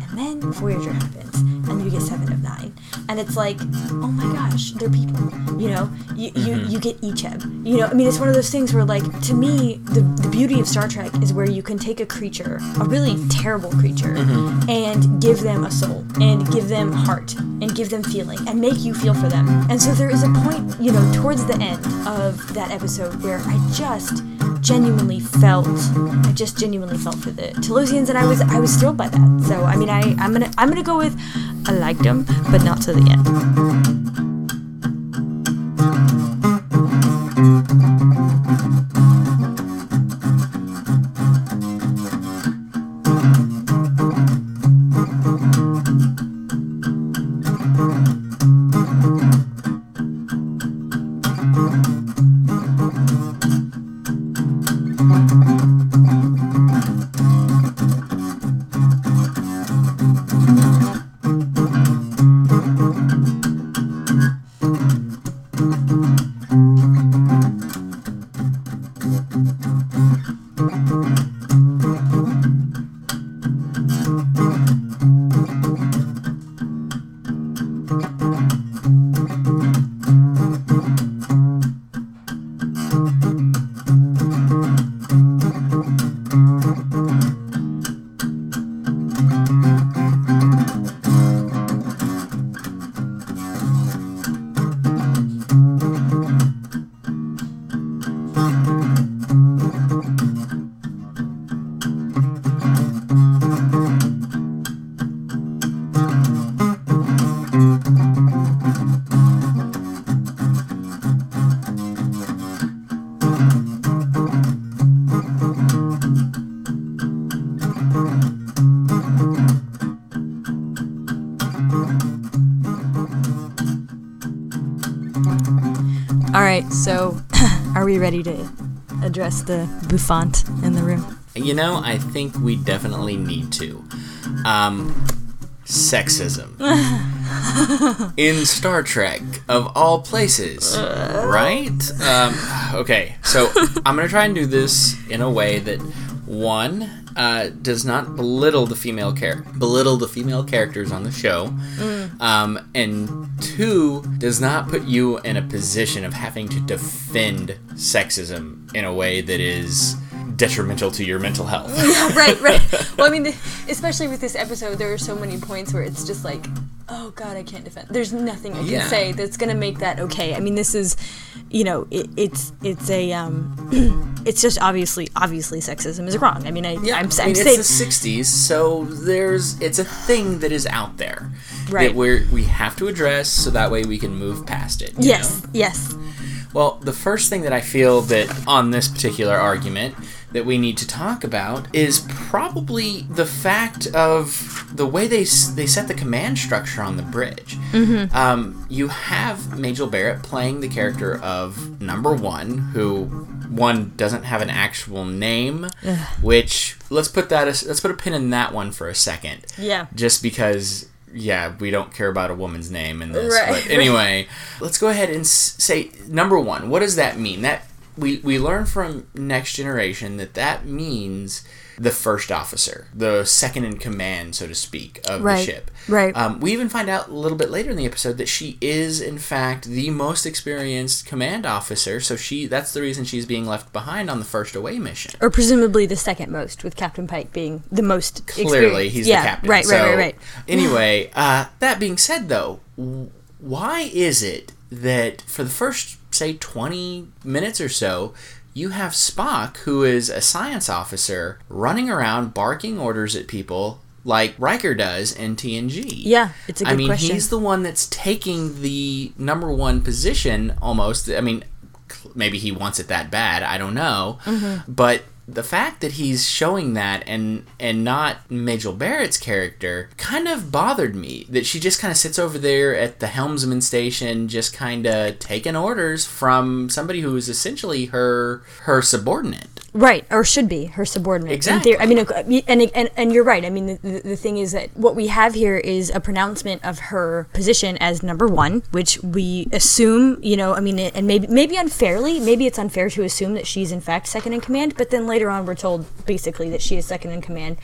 and then Voyager happens, and you get Seven of Nine, and it's like, oh my gosh, they're people. You know, you you, mm-hmm. you get Icheb. You know, I mean, it's one of those things where, like, to me, the the beauty of Star Trek is where you can take a creature, a really terrible creature, mm-hmm. and give them a soul, and give them heart, and give them feeling, and make you feel for them. And so there is a point, you know, towards the end of that episode where I just genuinely felt I just genuinely felt for the Talosians and I was I was thrilled by that. So I mean I I'm gonna I'm gonna go with I liked them, but not to the end. Address the bouffant in the room? You know, I think we definitely need to. Um, sexism. In Star Trek, of all places, right? Um, okay, so I'm gonna try and do this in a way that one uh, does not belittle the female char- belittle the female characters on the show, um, and two does not put you in a position of having to defend sexism in a way that is detrimental to your mental health. yeah, right, right. Well, I mean, especially with this episode, there are so many points where it's just like, oh god, I can't defend. There's nothing I can Yeah. say that's gonna make that okay. I mean, this is, you know, it, it's it's a um, it's just obviously obviously sexism is wrong. I mean, I, I'm, I I'm mean, saying it's the '60s, so there's it's a thing that is out there Right. that we we have to address, so that way we can move past it. you yes, know? yes, Well, the first thing that I feel that on this particular argument that we need to talk about is probably the fact of the way they they set the command structure on the bridge. Mm-hmm. Um, you have Majel Barrett playing the character of Number One, who one doesn't have an actual name, which let's put that as, let's put a pin in that one for a second yeah. just because yeah we don't care about a woman's name in this Right. but anyway let's go ahead and say number one what does that mean that we we learn from next generation that that means the first officer the second in command so to speak of Right. the ship Right. um, we even find out a little bit later in the episode that she is in fact the most experienced command officer so she that's the reason she's being left behind on the first away mission Or presumably the second most, with Captain Pike being the most clearly he's yeah, the captain. Right, So, right, right, right. Anyway, uh, that being said, though, why is it that for the first say twenty minutes or so? You have Spock, who is a science officer, running around barking orders at people like Riker does in TNG. Yeah, it's a good I mean, question. he's the one that's taking the number one position almost. I mean, maybe he wants it that bad. I don't know. Mm-hmm. But the fact that he's showing that and and not Majel Barrett's character kind of bothered me. That she just kind of sits over there at the helmsman station, just kind of taking orders from somebody who is essentially her her subordinate. Right, or should be her subordinate. Exactly. I mean, uh, and, and and you're right. I mean, the, the, the thing is that what we have here is a pronouncement of her position as number one, which we assume, you know, I mean, and maybe maybe unfairly, maybe it's unfair to assume that she's in fact second in command. But then later on, we're told basically that she is second in command.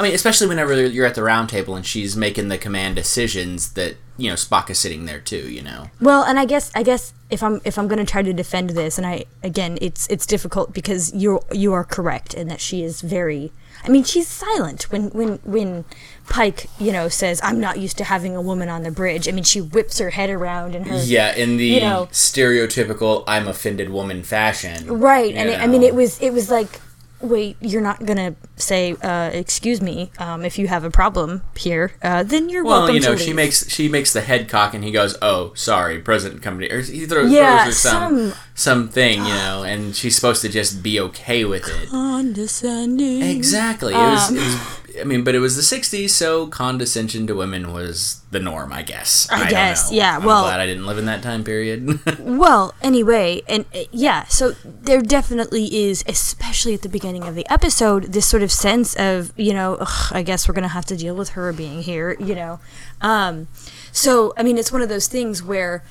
I mean, especially whenever you're at the round table and she's making the command decisions that you know Spock is sitting there too. You know. Well, and I guess I guess if I'm if I'm going to try to defend this, and I again, it's it's difficult because you you are correct in that she is very. I mean, she's silent when when when Pike, you know, says, "I'm not used to having a woman on the bridge." I mean, she whips her head around and her Yeah, in the You know- stereotypical "I'm offended" woman fashion. right, and it, I mean, it was it was like. Wait, you're not gonna say, uh, "Excuse me," um, if you have a problem here, uh, then you're Well, welcome you know, she leave. makes she makes the head cock, and he goes, "Oh, sorry, President Company," or he throws, Yeah, throws some some- something, you know, and she's supposed to just be okay with it. condescending. Exactly. It was, it was. I mean, but it was the '60s, so condescension to women was the norm, I guess. I don't guess, yeah, I'm well- glad I didn't live in that time period. Well, anyway, and uh, yeah, so there definitely is, especially at the beginning of the episode, this sort of sense of, you know, Ugh, I guess we're going to have to deal with her being here, you know. Um, so, I mean, it's one of those things where,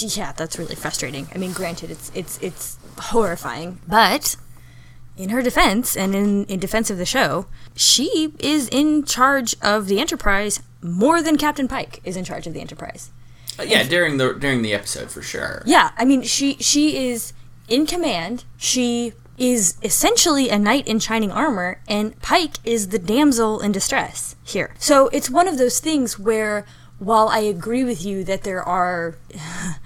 yeah, that's really frustrating. I mean, granted, it's it's it's horrifying, but in her defense and in, in defense of the show, she is in charge of the Enterprise more than Captain Pike is in charge of the Enterprise. Uh, yeah, during the during the episode for sure. Yeah, I mean, she she is in command. She is essentially a knight in shining armor, and Pike is the damsel in distress here. So it's one of those things where, while I agree with you that there are.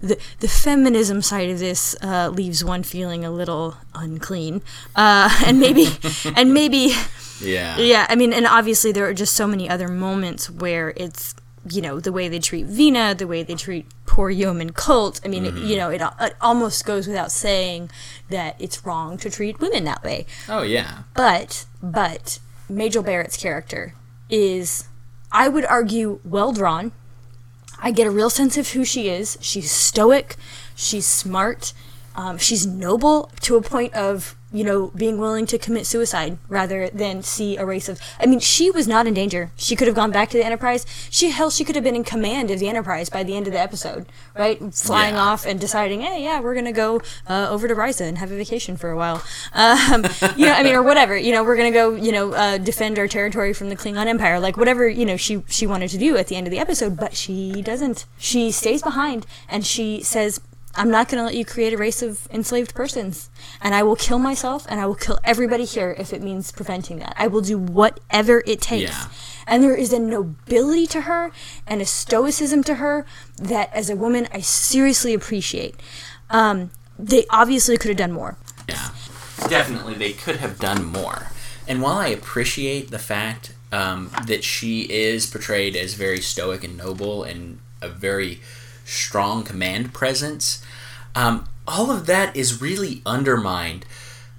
The, the feminism side of this uh, leaves one feeling a little unclean, uh, and maybe, and maybe, Yeah. yeah, I mean, and obviously there are just so many other moments where it's, you know, the way they treat Vina, the way they treat poor yeoman Colt. I mean, it, you know, it, it almost goes without saying that it's wrong to treat women that way. Oh yeah. But, but, Majel Barrett's character is, I would argue, well drawn. I get a real sense of who she is. She's stoic, she's smart, um, she's noble to a point of, you know, being willing to commit suicide rather than see a race of. I mean, she was not in danger. She could have gone back to the Enterprise. She hell, she could have been in command of the Enterprise by the end of the episode, right? Flying Yeah. off and deciding, hey, yeah, we're gonna go uh, over to Risa and have a vacation for a while. Um, you know, I mean, or whatever. You know, we're gonna go, you know, uh, defend our territory from the Klingon Empire, like whatever you know she she wanted to do at the end of the episode, but she doesn't. She stays behind and she says. I'm not going to let you create a race of enslaved persons. And I will kill myself and I will kill everybody here if it means preventing that. I will do whatever it takes. Yeah. And there is a nobility to her and a stoicism to her that, as a woman, I seriously appreciate. Um, they obviously could have done more. Yeah, definitely they could have done more. And while I appreciate the fact um, that she is portrayed as very stoic and noble and a very strong command presence, um, all of that is really undermined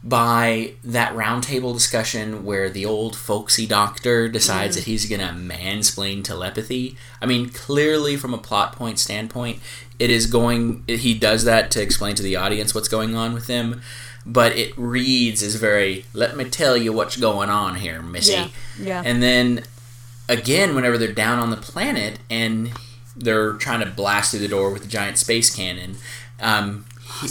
by that roundtable discussion where the old folksy doctor decides that he's gonna mansplain telepathy. I mean, clearly from a plot point standpoint, it is going. He does that to explain to the audience what's going on with them, but it reads as very. Let me tell you what's going on here, Missy. Yeah, yeah. And then again, whenever they're down on the planet and they're trying to blast through the door with a giant space cannon, um,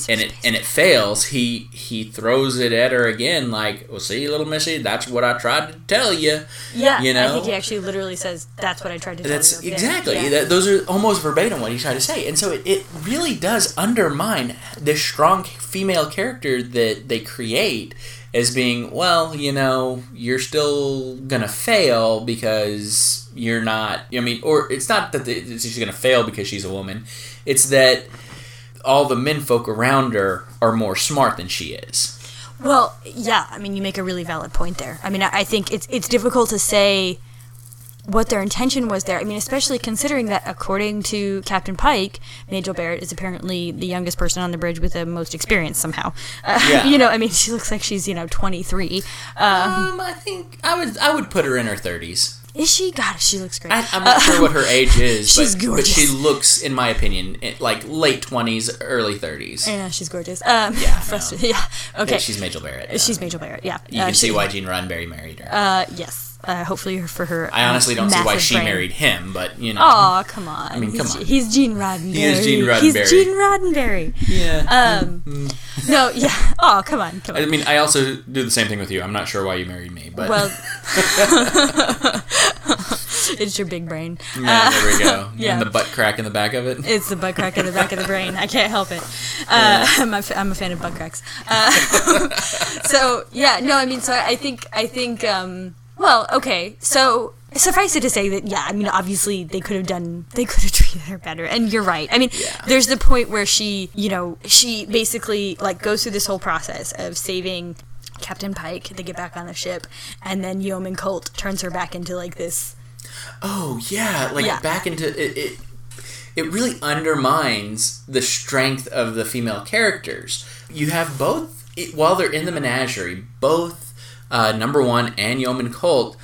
and it and it fails. He he throws it at her again, like, "Well, see, little Missy, that's what I tried to tell you." Yeah, you I know. think he actually literally says, "That's what I tried to tell That's you." Exactly. yeah. That, those are almost verbatim what he tried to say, and so it, it really does undermine this strong female character that they create as being well. You know, you're still gonna fail because you're not. I mean, or it's not that the, she's gonna fail because she's a woman. It's that all the menfolk around her are more smart than she is. Well, yeah. I mean, you make a really valid point there. I mean, I, I think it's it's difficult to say what their intention was there. I mean, especially considering that according to Captain Pike, Majel Barrett is apparently the youngest person on the bridge with the most experience somehow. Uh, Yeah. you know, I mean, she looks like she's you know 23. Um, Um, I think I would I would put her in her thirties. is she? God, she looks great. I, I'm not sure what her age is, She's but, but she looks, in my opinion, like late twenties, early thirties. yeah, she's gorgeous. Um, Yeah, frustra- no. yeah. Okay. Yeah, she's Majel Barrett. yeah. She's Majel Barrett. Yeah. You Uh, can see why Gene Roddenberry married her. Uh, yes. Uh, hopefully for her. I honestly don't see why she brain. married him, but you know. Aw, come on. I mean, come he's, on. He's Gene Roddenberry. He is Gene Roddenberry. He's Roddenberry. Gene Roddenberry. Yeah. Um, no, yeah. Oh, come on, come on. I mean, I also do the same thing with you. I'm not sure why you married me, but Well, it's your big brain. yeah, there we go. yeah. And the butt crack in the back of it. It's the butt crack in the back of the brain. I can't help it. Uh, I'm, a, f- I'm a fan of butt cracks. Uh, so yeah, no, I mean, so I think I think um, well, okay, so. Suffice it to say that yeah, I mean obviously they could have done they could have treated her better, and you're right. I mean, Yeah. there's the point where she, you know, she basically like goes through this whole process of saving Captain Pike. They get back on the ship, and then Yeoman Colt turns her back into like this. Oh yeah, like Yeah. back into it, it. It really undermines the strength of the female characters. You have both while they're in the menagerie. Both uh, number one and Yeoman Colt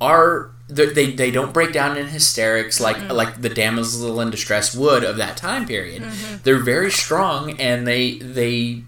are they they don't break down in hysterics like like the damsel in distress would of that time period. They're very strong and they they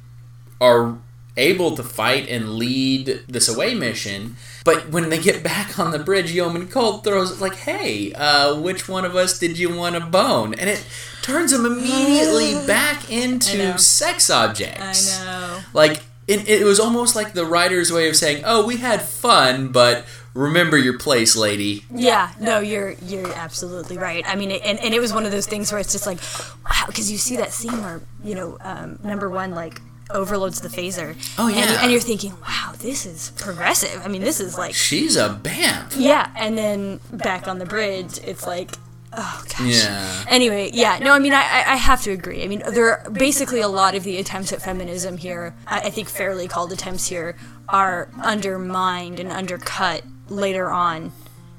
are able to fight and lead this away mission. But when they get back on the bridge, Yeoman Colt throws like, "Hey, uh, which one of us did you want to bone?" And it turns them immediately back into sex objects. I know. Like it, it was almost like the writer's way of saying, "Oh, we had fun, but remember your place, lady." Yeah, no, you're you're absolutely right. I mean, and, and it was one of those things where it's just like, wow, because you see that scene where you know, um, number one like overloads the phaser. Oh, and, yeah. and you're thinking, wow, this is progressive. I mean, this is like, She's a bamf. yeah. And then back on the bridge, it's like, oh gosh. Yeah. Anyway, yeah, no, I mean, I, I- I have to agree. I mean, there are basically a lot of the attempts at feminism here, I, I think fairly called attempts here, are undermined and undercut later on.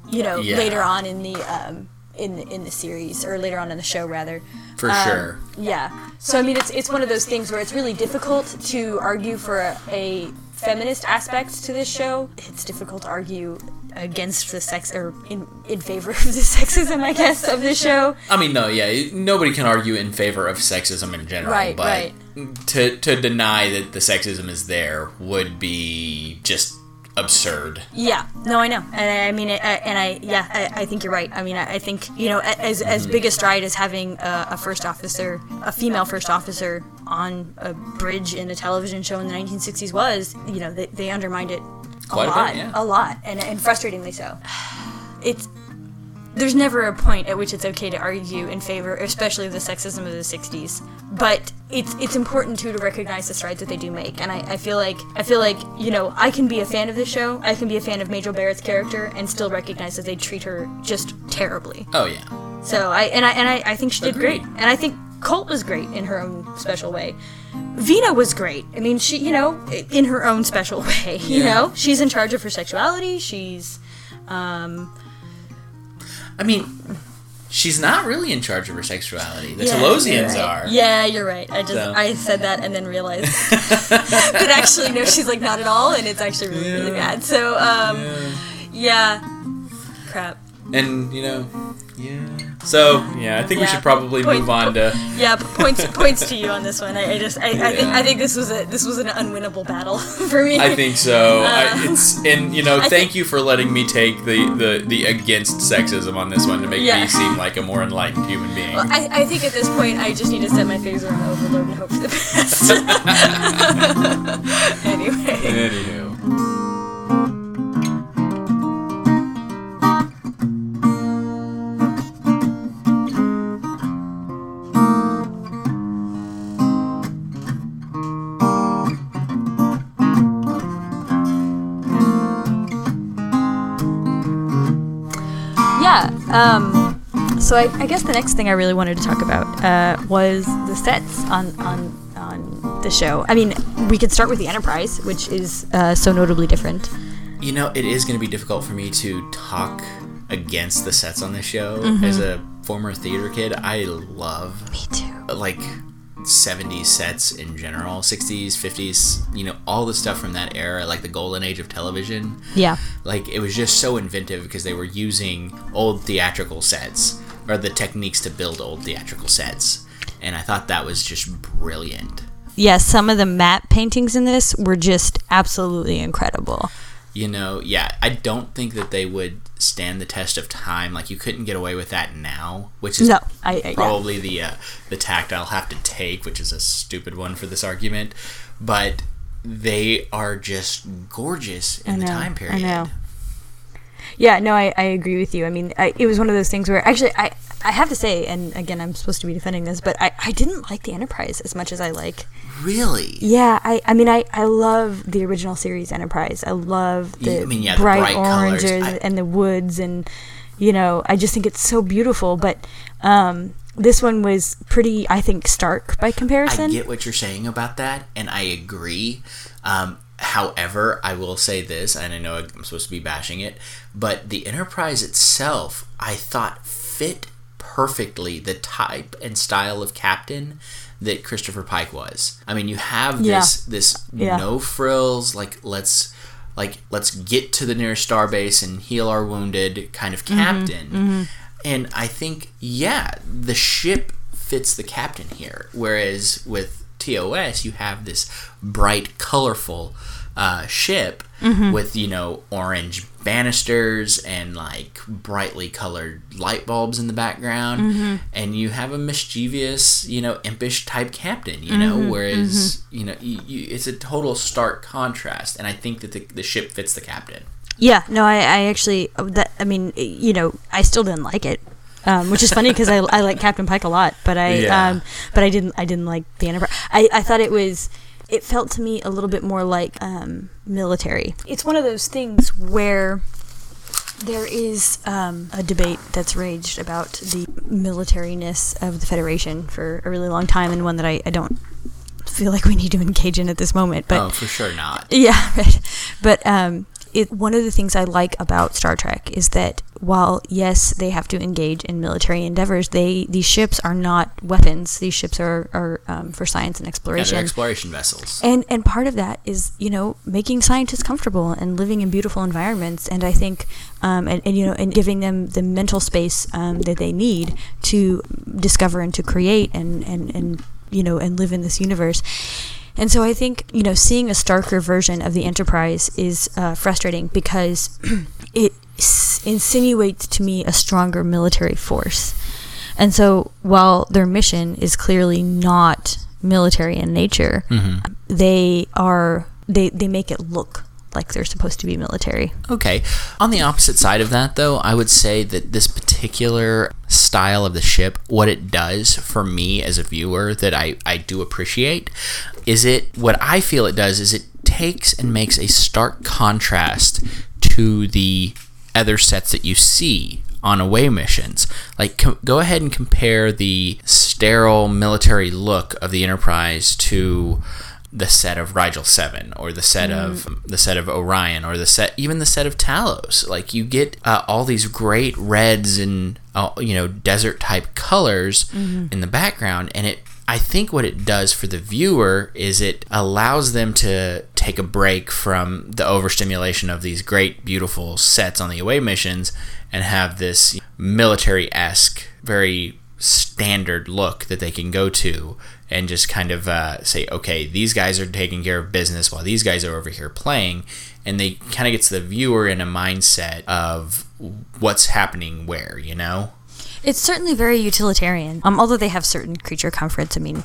You know, Yeah. later on in the um, in the, in the series or later on in the show rather. For Um, sure. Yeah. So I mean, it's it's one of those things where it's really difficult to argue for a, a feminist aspect to this show. It's difficult to argue against the sex or in in favor of the sexism, I guess, of the show. I mean, no, yeah, nobody can argue in favor of sexism in general, Right, but right. to to deny that the sexism is there would be just absurd. Yeah, no, I know, and I, mean, I, and I, yeah, I, I think you're right. I mean, I, I think you know, as as mhm. big a stride as having a, a first officer, a female first officer on a bridge in a television show in the 1960s was, you know, they, they undermined it Quite a bit, lot, yeah. a lot, and and frustratingly so. It's there's never a point at which it's okay to argue in favor, especially of the sexism of the '60s. But it's it's important too to recognize the strides that they do make, and I, I feel like I feel like you know I can be a fan of this show, I can be a fan of Majel Barrett's character, and still recognize that they treat her just terribly. Oh yeah, So I and I and I, I think she did Agreed. great, and I think Colt was great in her own special way. Vina was great. I mean, she you know in her own special way. You Yeah. know, she's in charge of her sexuality. She's um, I mean, she's not really in charge of her sexuality. The Yeah, Talosians right. are. Yeah, you're right. I just So. I said that and then realized that actually no, she's like not at all, and it's actually really really bad. So um, yeah, crap. And you know, yeah. So yeah, I think we should probably Point- move on to. Yeah, points points to you on this one. I, I just I, I think I think this was a this was an unwinnable battle for me. I think so. Uh, I, it's and you know, I thank you for letting me take the, the the against sexism on this one to make Yeah. me seem like a more enlightened human being. I, I think at this point I just need to set my phaser on overload and hope for the best. anyway. Anywho. Um, so I, I guess the next thing I really wanted to talk about uh, was the sets on on on the show. I mean, we could start with the Enterprise, which is uh, so notably different. You know, it is going to be difficult for me to talk against the sets on this show. As a former theater kid, I love Me too. like 70s sets in general, 60s, 50s, you know, all the stuff from that era, like the golden age of television. Yeah. Like it was just so inventive because they were using old theatrical sets or the techniques to build old theatrical sets. And I thought that was just brilliant. Yeah, some of the matte paintings in this were just absolutely incredible. You know, yeah, I don't think that they would stand the test of time. Like you couldn't get away with that now, which is No, I, I yeah. probably the uh, the tact I'll have to take, which is a stupid one for this argument. But they are just gorgeous in I the know, time period. I know. Yeah, no, I, I agree with you. I mean, I, it was one of those things where actually I, I have to say, and again, I'm supposed to be defending this, but I, I didn't like the Enterprise as much as I like. Really? Yeah, I, I mean, I, I love the original series Enterprise. I love the, I mean, yeah, the bright, bright oranges I- and the woods, and you know, I just think it's so beautiful. But um, this one was pretty, I think, stark by comparison. I get what you're saying about that, and I agree. Um, however, I will say this, and I know I'm supposed to be bashing it, but the Enterprise itself, I thought fit perfectly the type and style of captain that Christopher Pike was. I mean, you have Yeah. this this Yeah. no frills, like let's like let's get to the nearest starbase and heal our wounded kind of Mm-hmm. captain. And I think, yeah, the ship fits the captain here. Whereas with TOS, you have this bright, colorful uh, ship Mm-hmm. with, you know, orange banisters and like brightly colored light bulbs in the background. Mm-hmm. And you have a mischievous, you know, impish type captain, you know, Mm-hmm. whereas, you know, you, you, it's a total stark contrast. And I think that the, the ship fits the captain. Yeah, no, I, I actually uh, that I mean, you know, I still didn't like it, um, which is funny because I, I like Captain Pike a lot, but I Yeah. um, but I didn't I didn't like the Enterprise. I, I thought it was it felt to me a little bit more like um, military. It's one of those things where there is um, a debate that's raged about the militariness of the Federation for a really long time, and one that I, I don't feel like we need to engage in at this moment. But oh, for sure not. yeah, right. But um, it one of the things I like about Star Trek is that while yes, they have to engage in military endeavors, they these ships are not weapons. These ships are are um, for science and exploration. they're exploration vessels. and and part of that is you know making scientists comfortable and living in beautiful environments and i think um, and, and you know and giving them the mental space um, that they need to discover and to create and and and you know and live in this universe and so I think you know seeing a starker version of the Enterprise is uh, frustrating because it s- insinuates to me a stronger military force. And so while their mission is clearly not military in nature, they are they they make it look like they're supposed to be military. Okay. On the opposite side of that, though, I would say that this particular style of the ship, what it does for me as a viewer that I, I do appreciate, is it, what I feel it does is it takes and makes a stark contrast to the other sets that you see on away missions. Like, com- go ahead and compare the sterile military look of the Enterprise to the set of Rigel Seven, or the set of the set of Orion, or the set even the set of Talos. Like you get uh, all these great reds and uh, you know desert type colors in the background, and it. I think what it does for the viewer is it allows them to take a break from the overstimulation of these great, beautiful sets on the away missions and have this military esque, very standard look that they can go to and just kind of uh, say, okay, these guys are taking care of business while these guys are over here playing. And they kind of gets the viewer in a mindset of what's happening where, you know? It's certainly very utilitarian. Um, although they have certain creature comforts. I mean,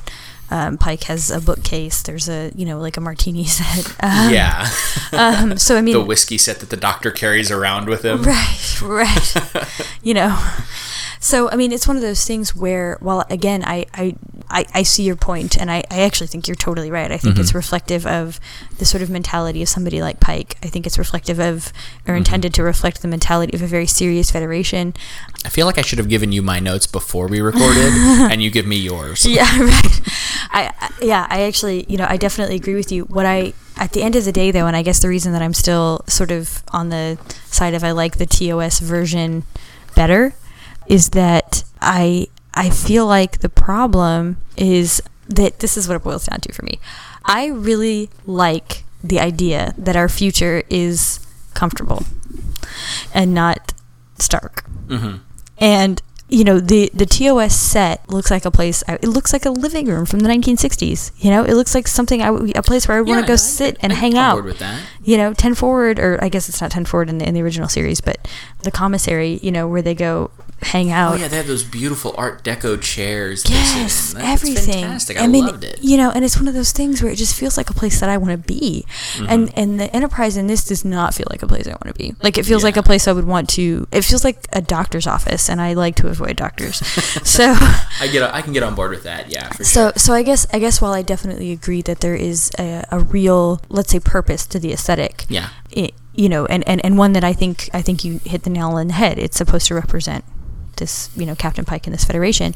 um, Pike has a bookcase. There's a you know like a martini set. Um, yeah. Um, so I mean, the whiskey set that the doctor carries around with him. Right, right. you know. So I mean it's one of those things where while again I I, I, I see your point and I, I actually think you're totally right. I think it's mm-hmm. reflective of the sort of mentality of somebody like Pike. I think it's reflective of or mm-hmm. intended to reflect the mentality of a very serious federation. I feel like I should have given you my notes before we recorded, and you give me yours. Yeah, right. I, I yeah, I actually, you know, I definitely agree with you. What I at the end of the day though, and I guess the reason that I'm still sort of on the side of I like the TOS version better is that I I feel like the problem is that this is what it boils down to for me. I really like the idea that our future is comfortable and not stark. Mm-hmm. And you know the the TOS set looks like a place. It looks like a living room from the 1960s. You know, it looks like something I would- a place where I would want to go sit and hang out. You know, 10 forward, or I guess it's not 10 forward in the, in the original series, but the commissary. You know, where they go hang out. Oh yeah, they have those beautiful Art Deco chairs. Yes. That's everything. fantastic. I, mean, loved it. You know, and it's one of those things where it just feels like a place that I want to be, Mm-hmm. and and the Enterprise in this does not feel like a place I want to be. Like it feels like a place I would want to. It feels like a doctor's office, and I like to avoid doctors. so. I get. I can get on board with that. Yeah, for So, sure. so I guess I guess while I definitely agree that there is a, a real, let's say, purpose to the aesthetic, Yeah. it, you know, and, and, and one that I think I think you hit the nail on the head. It's supposed to represent this, you know, Captain Pike and this Federation.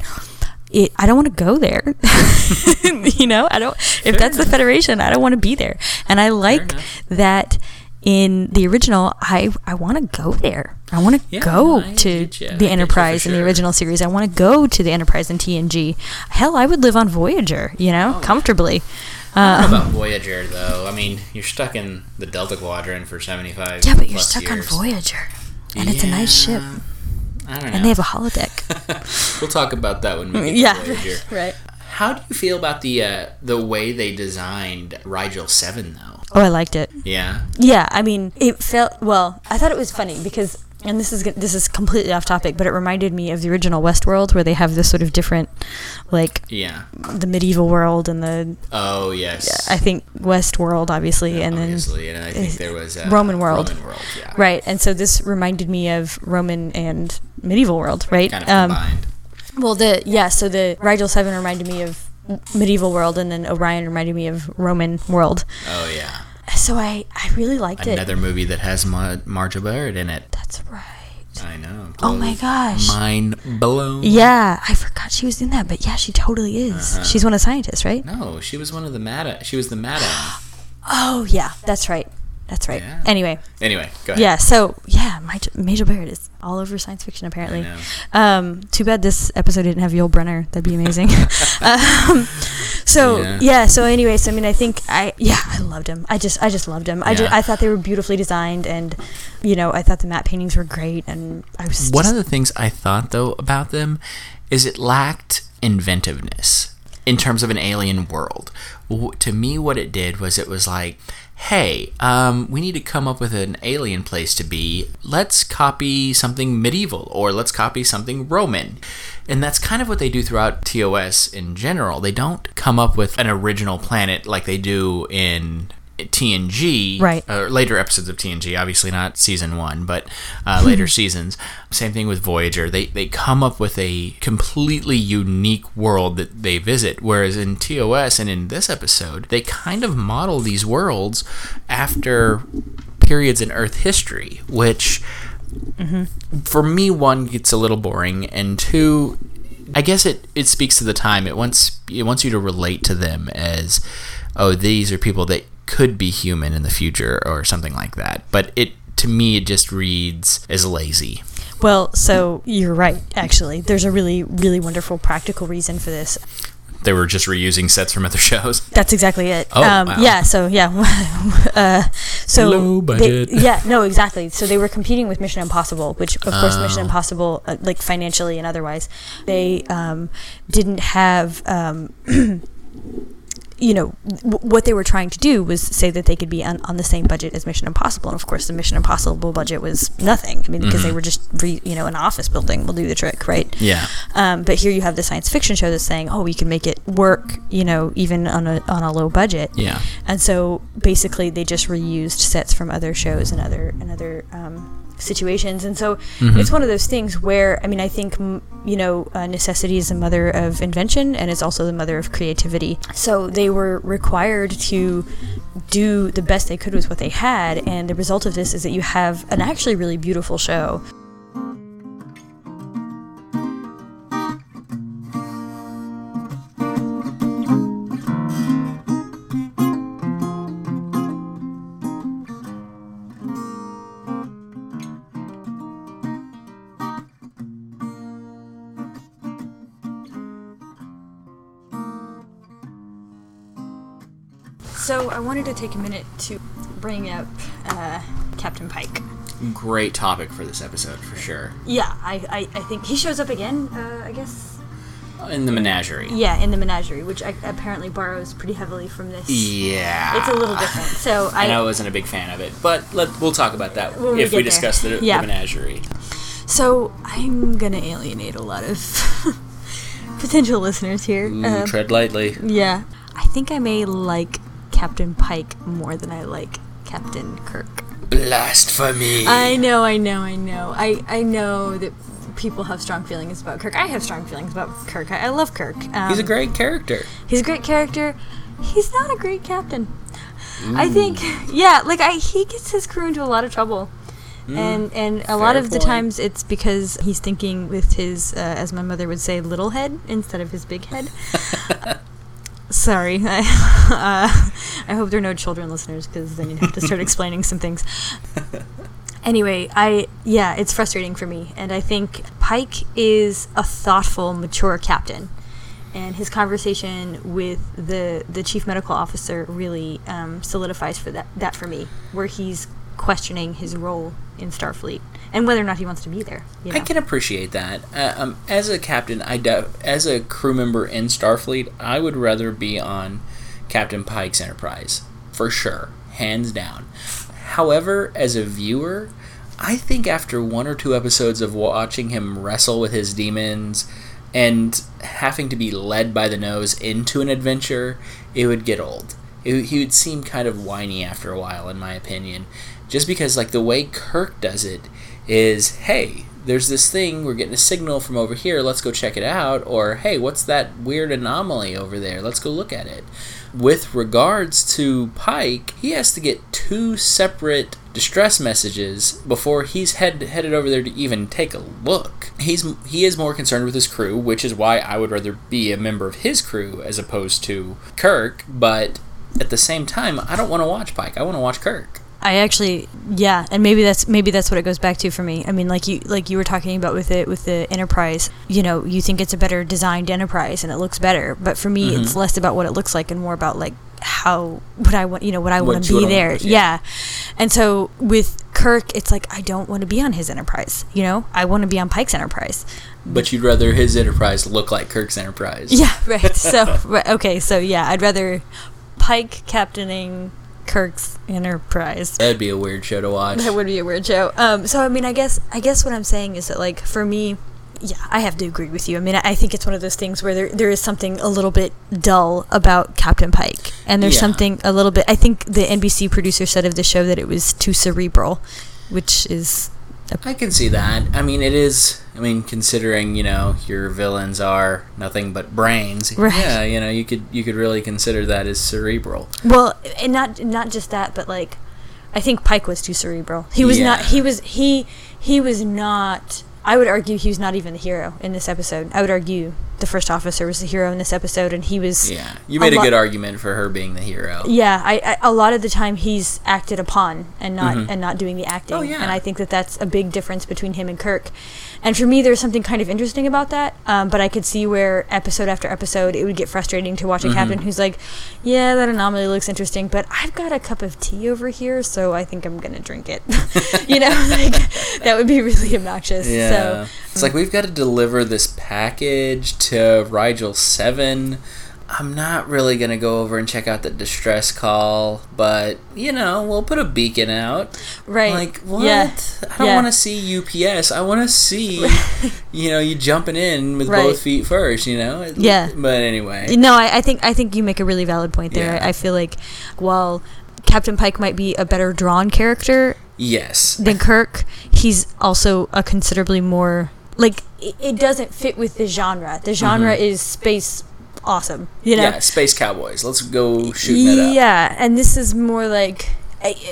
It, I don't want to go there. you know, I don't. If that's the Federation, I don't want to be there. And I like that in the original. I I want to go there. I want to Yeah, go to. I get the Enterprise in the original series. I want to go to the Enterprise in TNG. Hell, I would live on Voyager. You know, Oh, comfortably. Know Um, about Voyager though. I mean, you're stuck in the Delta Quadrant for 75. yeah, but you're stuck years. on Voyager, and it's a nice ship, I don't know. and they have a holodeck. we'll talk about that when we get yeah, to Voyager. right. How do you feel about the uh, the way they designed Rigel Seven though? Oh, I liked it. Yeah. Yeah, I mean, it felt well. I thought it was funny because, and this is this is completely off topic, but it reminded me of the original Westworld, where they have this sort of different, like Yeah. the medieval world and the Oh yes. I think West world obviously, and then obviously, and I think there was uh, Roman world. Roman world. Yeah. right. And so this reminded me of Roman and medieval world, right? Kind of Um, combined. Well, the yeah, so the Rigel Seven reminded me of medieval world, and then Orion reminded me of Roman world. Oh yeah. So I I really liked it. Another movie that has Ma- Majel Barrett in it. That's right. I know. Oh my gosh. Mind blown. Yeah, I forgot she was in that, but yeah, she totally is. Uh-huh. She's one of the scientists, right? No, she was one of the Mad. She was the Madam. Oh yeah, that's right. That's right. Yeah. Anyway, anyway, go ahead. yeah. So yeah, Maj- Majel Barrett is all over science fiction apparently. Um, too bad this episode didn't have Yul Brynner. That'd be amazing. um, so Yeah. yeah. So anyways, I mean, I think I yeah, I loved him. I just I just loved him. I just, I thought they were beautifully designed, and you know, I thought the matte paintings were great, and I was One of the things I thought though about them is it lacked inventiveness in terms of an alien world. W- to me, what it did was it was like, hey, um, we need to come up with an alien place to be. Let's copy something medieval or let's copy something Roman. And that's kind of what they do throughout TOS in general. They don't come up with an original planet like they do in TNG, Right. Or later episodes of TNG, obviously not season one, but uh, later seasons. Same thing with Voyager. They they come up with a completely unique world that they visit. Whereas in TOS and in this episode, they kind of model these worlds after periods in Earth history, which for me one gets a little boring, and two. I guess it, it speaks to the time. It wants it wants you to relate to them as, oh, these are people that could be human in the future or something like that. But it to me it just reads as lazy. well. So you're right. Actually, there's a really really wonderful practical reason for this. They were just reusing sets from other shows. That's exactly it. Oh, um, wow. yeah. So yeah. uh, so Low they- budget. yeah. No. Exactly. So they were competing with Mission Impossible, which of course Mission Oh. Impossible, uh, like financially and otherwise, they um, didn't have. Um, you know w- what they were trying to do was say that they could be on, on the same budget as Mission Impossible, and of course the Mission Impossible budget was nothing. I mean, because Mm-hmm. they were just re, you know an office building will do the trick, right? Yeah. Um, but here you have the science fiction show that's saying, oh, we can make it work, you know, even on a on a low budget. Yeah. And so basically, they just reused sets from other shows and other and other um, situations. And so Mm-hmm. it's one of those things where I mean, I think you know, uh, necessity is the mother of invention, and it's also the mother of creativity. So they were required to do the best they could with what they had, and the result of this is that you have an actually really beautiful show. Wanted to take a minute to bring up uh, Captain Pike. Great topic for this episode for sure. Yeah, I, I, I think he shows up again. Uh, I guess. In the menagerie. Yeah, in the menagerie, which I, apparently borrows pretty heavily from this. Yeah. It's a little different. So I, And I wasn't a big fan of it, but let, we'll talk about that we if we there. discuss the, Yeah. the menagerie. so I'm gonna alienate a lot of potential listeners here. Ooh, Um, tread lightly. yeah, I think I may like Captain Pike more than I like Captain Kirk. Blasphemy. I know, I know, I know. I, I know that people have strong feelings about Kirk. I have strong feelings about Kirk. I, I love Kirk. Um, He's a great character. He's a great character. He's not a great captain. I think, yeah, like I, he gets his crew into a lot of trouble, and and a lot fair of the times it's because he's thinking with his, uh, as my mother would say, little head instead of his big head. Sorry, I, uh, I hope there are no children listeners because then you'd have to start explaining some things. Anyway, I yeah, it's frustrating for me, and I think Pike is a thoughtful, mature captain, and his conversation with the the chief medical officer really um, solidifies for that that for me, where he's questioning his role in Starfleet and whether or not he wants to be there. You know? I can appreciate that. Uh, um, as a captain, I do, as a crew member in Starfleet, I would rather be on Captain Pike's Enterprise for sure, hands down. However, as a viewer, I think after one or two episodes of watching him wrestle with his demons and having to be led by the nose into an adventure, it would get old. It, he would seem kind of whiny after a while, in my opinion. Just because, like, the way Kirk does it is, hey, there's this thing, we're getting a signal from over here, let's go check it out. Or, hey, what's that weird anomaly over there? Let's go look at it. With regards to Pike, he has to get two separate distress messages before he's head, headed over there to even take a look. He's he is more concerned with his crew, which is why I would rather be a member of his crew as opposed to Kirk. But at the same time, I don't want to watch Pike. I want to watch Kirk. I actually, yeah, and maybe that's maybe that's what it goes back to for me. I mean, like you like you were talking about with it with the Enterprise. You know, you think it's a better designed Enterprise and it looks better, but for me, it's mm-hmm. less about what it looks like and more about like how would I want you know what I want to be there. yeah. yeah. and so with Kirk, it's like I don't want to be on his Enterprise. You know, I want to be on Pike's Enterprise. But you'd rather his Enterprise look like Kirk's Enterprise. Yeah, right. So right, okay, so yeah, I'd rather Pike captaining Kirk's Enterprise. That'd be a weird show to watch. That would be a weird show. Um, so I mean, I guess I guess what I'm saying is that like for me, yeah, I have to agree with you. I mean, I I think it's one of those things where there there is something a little bit dull about Captain Pike, and there's Yeah. something a little bit. I think the NBC producer said of the show that it was too cerebral, which is I can see that. I mean, it is. I mean, considering you know your villains are nothing but brains. Right. Yeah, you know you could you could really consider that as cerebral. well, and not not just that, but like I think Pike was too cerebral. He was not. He was he he was not. I would argue he was not even the hero in this episode. I would argue the first officer was the hero in this episode, and he was. Yeah, you made a, lot- good argument for her being the hero. Yeah, I, I a lot of the time he's acted upon and not and not doing the acting. Oh, yeah. And I think that that's a big difference between him and Kirk. And for me, there's something kind of interesting about that. Um, but I could see where episode after episode it would get frustrating to watch a captain who's like, "Yeah, that anomaly looks interesting, but I've got a cup of tea over here, so I think I'm gonna drink it." you know, like that would be really obnoxious. Yeah, So it's like we've got to deliver this package to Rigel Seven. I'm not really gonna go over and check out the distress call, but you know we'll put a beacon out. right, Like what? Yeah. I don't Yeah. want to see UPS. I want to see, you know, you jumping in with Right. both feet first. You know. Yeah. But anyway. No, I, I think I think you make a really valid point there. Yeah. I, I feel like while Captain Pike might be a better drawn character Yes. than Kirk, he's also a considerably more like it, it doesn't fit with the genre. The genre is space awesome, you know. Mm-hmm. Yeah. Space Cowboys. Let's go shoot. Yeah, and this is more like,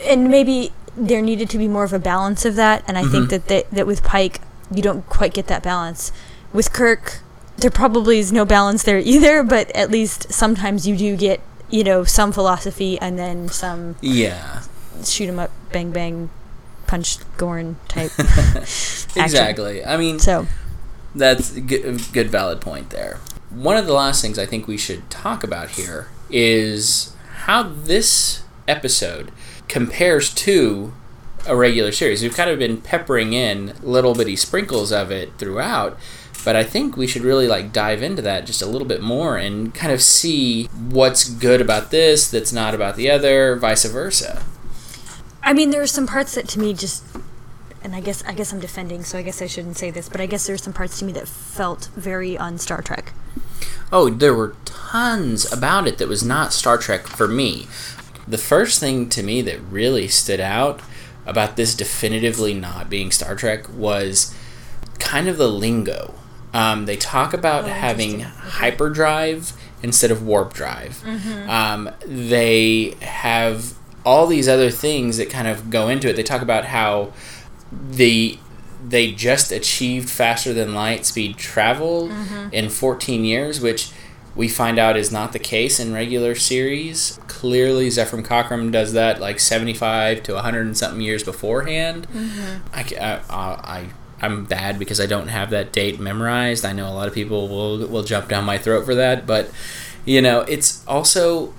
and maybe there needed to be more of a balance of that. And I Mm-hmm. think that they, that with Pike, you don't quite get that balance. With Kirk, there probably is no balance there either. But at least sometimes you do get, you know, some philosophy and then some Yeah. shoot 'em up, bang bang, punch Gorn type. Exactly. I mean, So That's a good, good valid point there. One of the last things I think we should talk about here is how this episode compares to a regular series. We've kind of been peppering in little bitty sprinkles of it throughout, but I think we should really like dive into that just a little bit more and kind of see what's good about this that's not about the other, vice versa. I mean, there are some parts that to me just, and I guess I guess I'm defending, so I guess I shouldn't say this, but I guess there's some parts to me that felt very on Star Trek. Oh, there were tons about it that was not Star Trek for me. The first thing to me that really stood out about this definitively not being Star Trek was kind of the lingo. Um, they talk about Oh, having. Hyperdrive instead of warp drive. Um, they have all these other things that kind of go into it. They talk about how the they just achieved faster than light speed travel mm-hmm. in 14 years, which we find out is not the case in regular series. Clearly, Zefram Cochrane does that like 75 to 100 and something years beforehand. Mm-hmm. I, ca- I, I, I'm bad because I don't have that date memorized. I know a lot of people will, will jump down my throat for that, but you know, it's also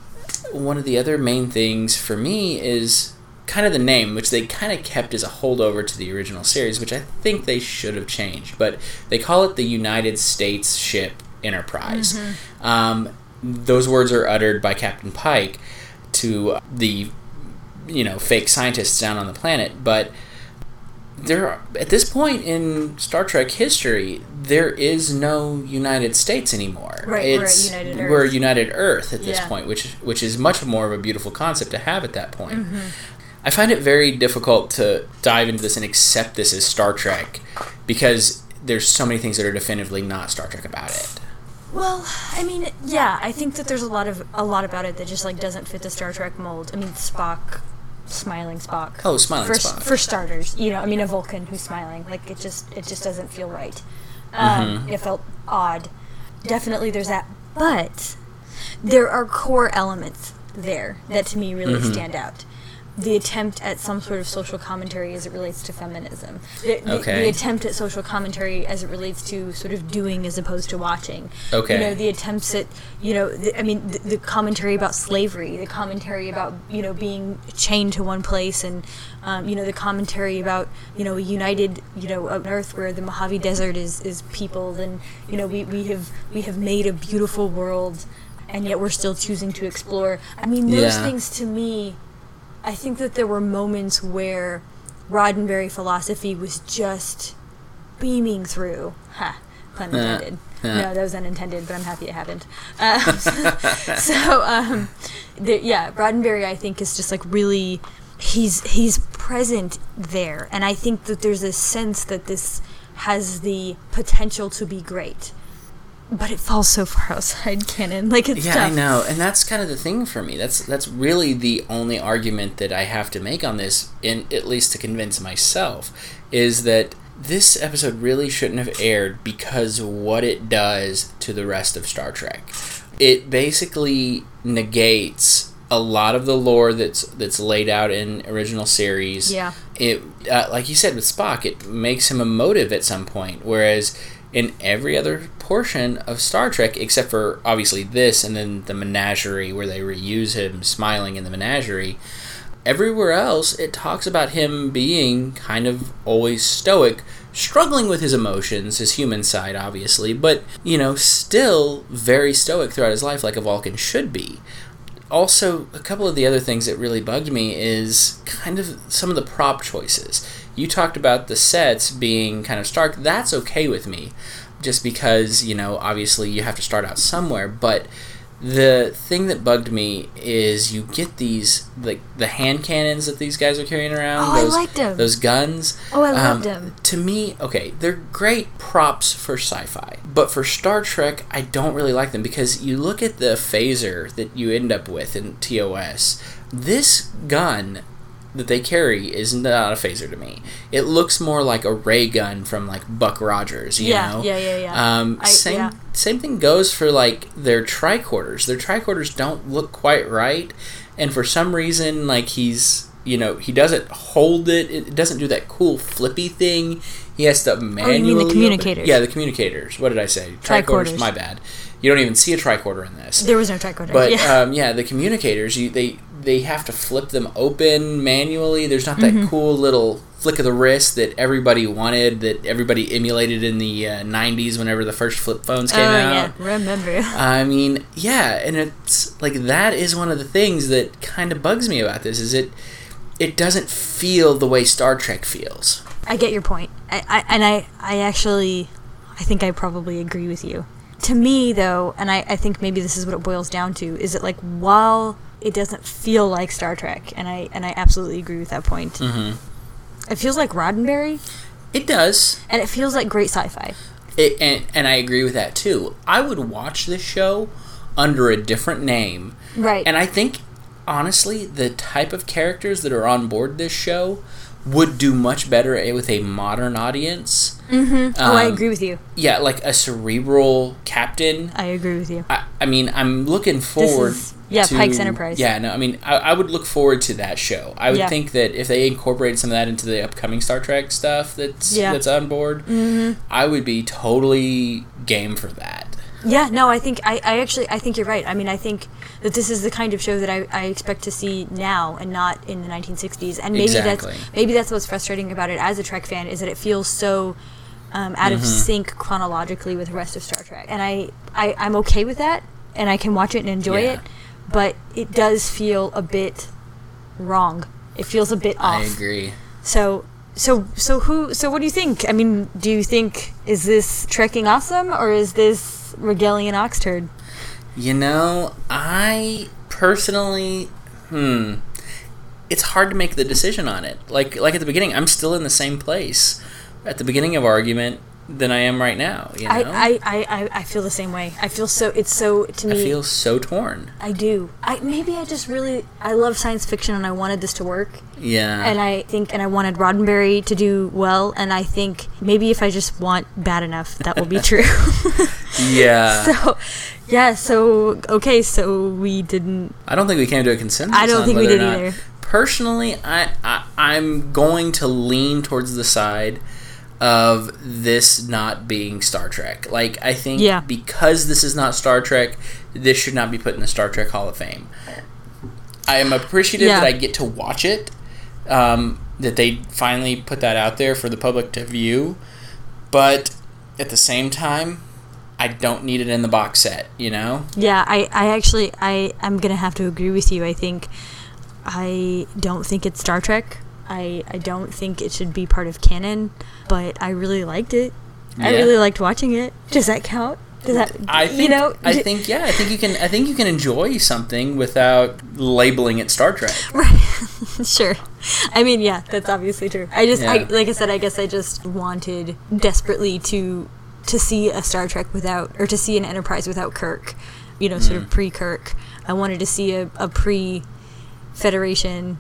one of the other main things for me is kind of the name, which they kind of kept as a holdover to the original series, which I think they should have changed. But they call it the United States Ship Enterprise. Um, those words are uttered by Captain Pike to the you know fake scientists down on the planet, but there are, at this point in Star Trek history, there is no United States anymore. Right, we're at United We're Earth. United Earth at this Yeah. point, which which is much more of a beautiful concept to have at that point. Mm-hmm. I find it very difficult to dive into this and accept this as Star Trek because there's so many things that are definitively not Star Trek about it. Well, I mean, yeah, I think that there's a lot of a lot about it that just like doesn't fit the Star Trek mold. I mean, Spock, smiling Spock. Oh, smiling for, Spock. For starters, you know, I mean, a Vulcan who's smiling, like it just it just doesn't feel right. Um, Mm-hmm. It felt odd. Definitely, there's that, but there are core elements there that to me really Mm-hmm. stand out. The attempt at some sort of social commentary as it relates to feminism. The, the, Okay. the attempt at social commentary as it relates to sort of doing as opposed to watching. Okay. You know, the attempts at, you know, the, I mean, the, the commentary about slavery, the commentary about, you know, being chained to one place, and, um, you know, the commentary about, you know, a united, you know, an earth where the Mojave Desert is, is peopled, and, you know, we, we have we have made a beautiful world, and yet we're still choosing to explore. I mean, those Yeah. things to me, I think that there were moments where Roddenberry philosophy was just beaming through. Ha, pun Uh, intended. uh. No, that was unintended, but I'm happy it happened. Um, so, um, the, yeah, Roddenberry, I think, is just like really. He's he's present there, and I think that there's a sense that this has the potential to be great, but it falls so far outside canon. Like it's Yeah, tough. I know, and that's kind of the thing for me. That's that's really the only argument that I have to make on this, in at least to convince myself, is that this episode really shouldn't have aired because what it does to the rest of Star Trek. It basically negates a lot of the lore that's that's laid out in original series. Yeah. It uh, like you said with Spock, it makes him emotive at some point, whereas in every other portion of Star Trek, except for obviously this and then the menagerie where they reuse him smiling in the menagerie, everywhere else it talks about him being kind of always stoic, struggling with his emotions, his human side obviously, but you know, still very stoic throughout his life like a Vulcan should be. Also a couple of the other things that really bugged me is kind of some of the prop choices. You talked about the sets being kind of stark. That's okay with me just because you know obviously you have to start out somewhere but the thing that bugged me is you get these like the hand cannons that these guys are carrying around Oh, I those, liked 'em. those guns Oh, I loved Um, 'em. to me okay they're great props for sci-fi but for star trek i don't really like them because you look at the phaser that you end up with in tos this gun that they carry is not a phaser to me it looks more like a ray gun from like buck rogers you Yeah, know yeah, yeah, yeah. um, I- same yeah. same thing goes for like their tricorders. Their tricorders don't look quite right, and for some reason, like he's you know he doesn't hold it. It doesn't do that cool flippy thing. He has to manually. the open- Yeah, the communicators. What did I say? Tricorders. My bad. You don't even see a tricorder in this. There was no tricorder. But yeah. um, yeah, the communicators, you they they have to flip them open manually. There's not that Mm-hmm. cool little flick of the wrist that everybody wanted, that everybody emulated in the uh, '90s whenever the first flip phones came oh came yeah, out. remember. I mean, yeah, and it's like that is one of the things that kind of bugs me about this is it it doesn't feel the way Star Trek feels. I get your point. I, I and I I actually I think I probably agree with you. To me though, and I, I think maybe this is what it boils down to, is that like while it doesn't feel like Star Trek, and I and I absolutely agree with that point. Mhm. It feels like Roddenberry, It does. and it feels like great sci-fi. It, and, and I agree with that too. I would watch this show under a different name. Right. And I think, honestly, the type of characters that are on board this show would do much better with a modern audience. oh, I um, agree with you. Yeah, like a cerebral captain. I agree with you. I, I mean, I'm looking forward. is- yeah, to, Pike's Enterprise. Yeah, no, I mean, I, I would look forward to that show. I would Yeah. think that if they incorporated some of that into the upcoming Star Trek stuff that's Yeah. that's on board, Mm-hmm. I would be totally game for that. Yeah, no, I think I, I actually I think you're right. I mean, I think that this is the kind of show that I, I expect to see now and not in the 1960s. And maybe Exactly. that's maybe that's what's frustrating about it as a Trek fan is that it feels so um, out Mm-hmm. of sync chronologically with the rest of Star Trek. And I, I I'm okay with that, and I can watch it and enjoy Yeah. it. But it does feel a bit wrong. It feels a bit off. I agree. So so so who so what do you think? I mean, do you think is this trekking awesome or is this Regalian Oxturd? You know, I personally, hmm, it's hard to make the decision on it. Like like at the beginning, I'm still in the same place at the beginning of argument than I am right now. You know, I, I, I, I- feel the same way. I feel so it's so to me. I feel so torn. I do. I maybe I just really I love science fiction and I wanted this to work. Yeah, And I think and I wanted Roddenberry to do well and I think maybe if I just want bad enough that will be true. yeah. so yeah, so okay, so we didn't I don't think we came to a consensus. I don't on think we did either. Personally, I, I I'm going to lean towards the side of this not being Star Trek. Like I think Yeah. because this is not Star Trek, this should not be put in the Star Trek Hall of Fame. I am appreciative Yeah. that I get to watch it. Um, that they finally put that out there for the public to view, but at the same time, I don't need it in the box set. You know? Yeah, I, I actually I I'm gonna have to agree with you. I think I don't think it's Star Trek. I I don't think it should be part of canon, but I really liked it. I really liked watching it. Does that count? Does that I think you know? I d- think yeah, I think you can I think you can enjoy something without labeling it Star Trek. Right. sure. I mean, yeah, that's obviously true. I just I like I said, I guess I just wanted desperately to to see a Star Trek without or to see an Enterprise without Kirk. You know, Mm. sort of pre Kirk. I wanted to see a, a pre Federation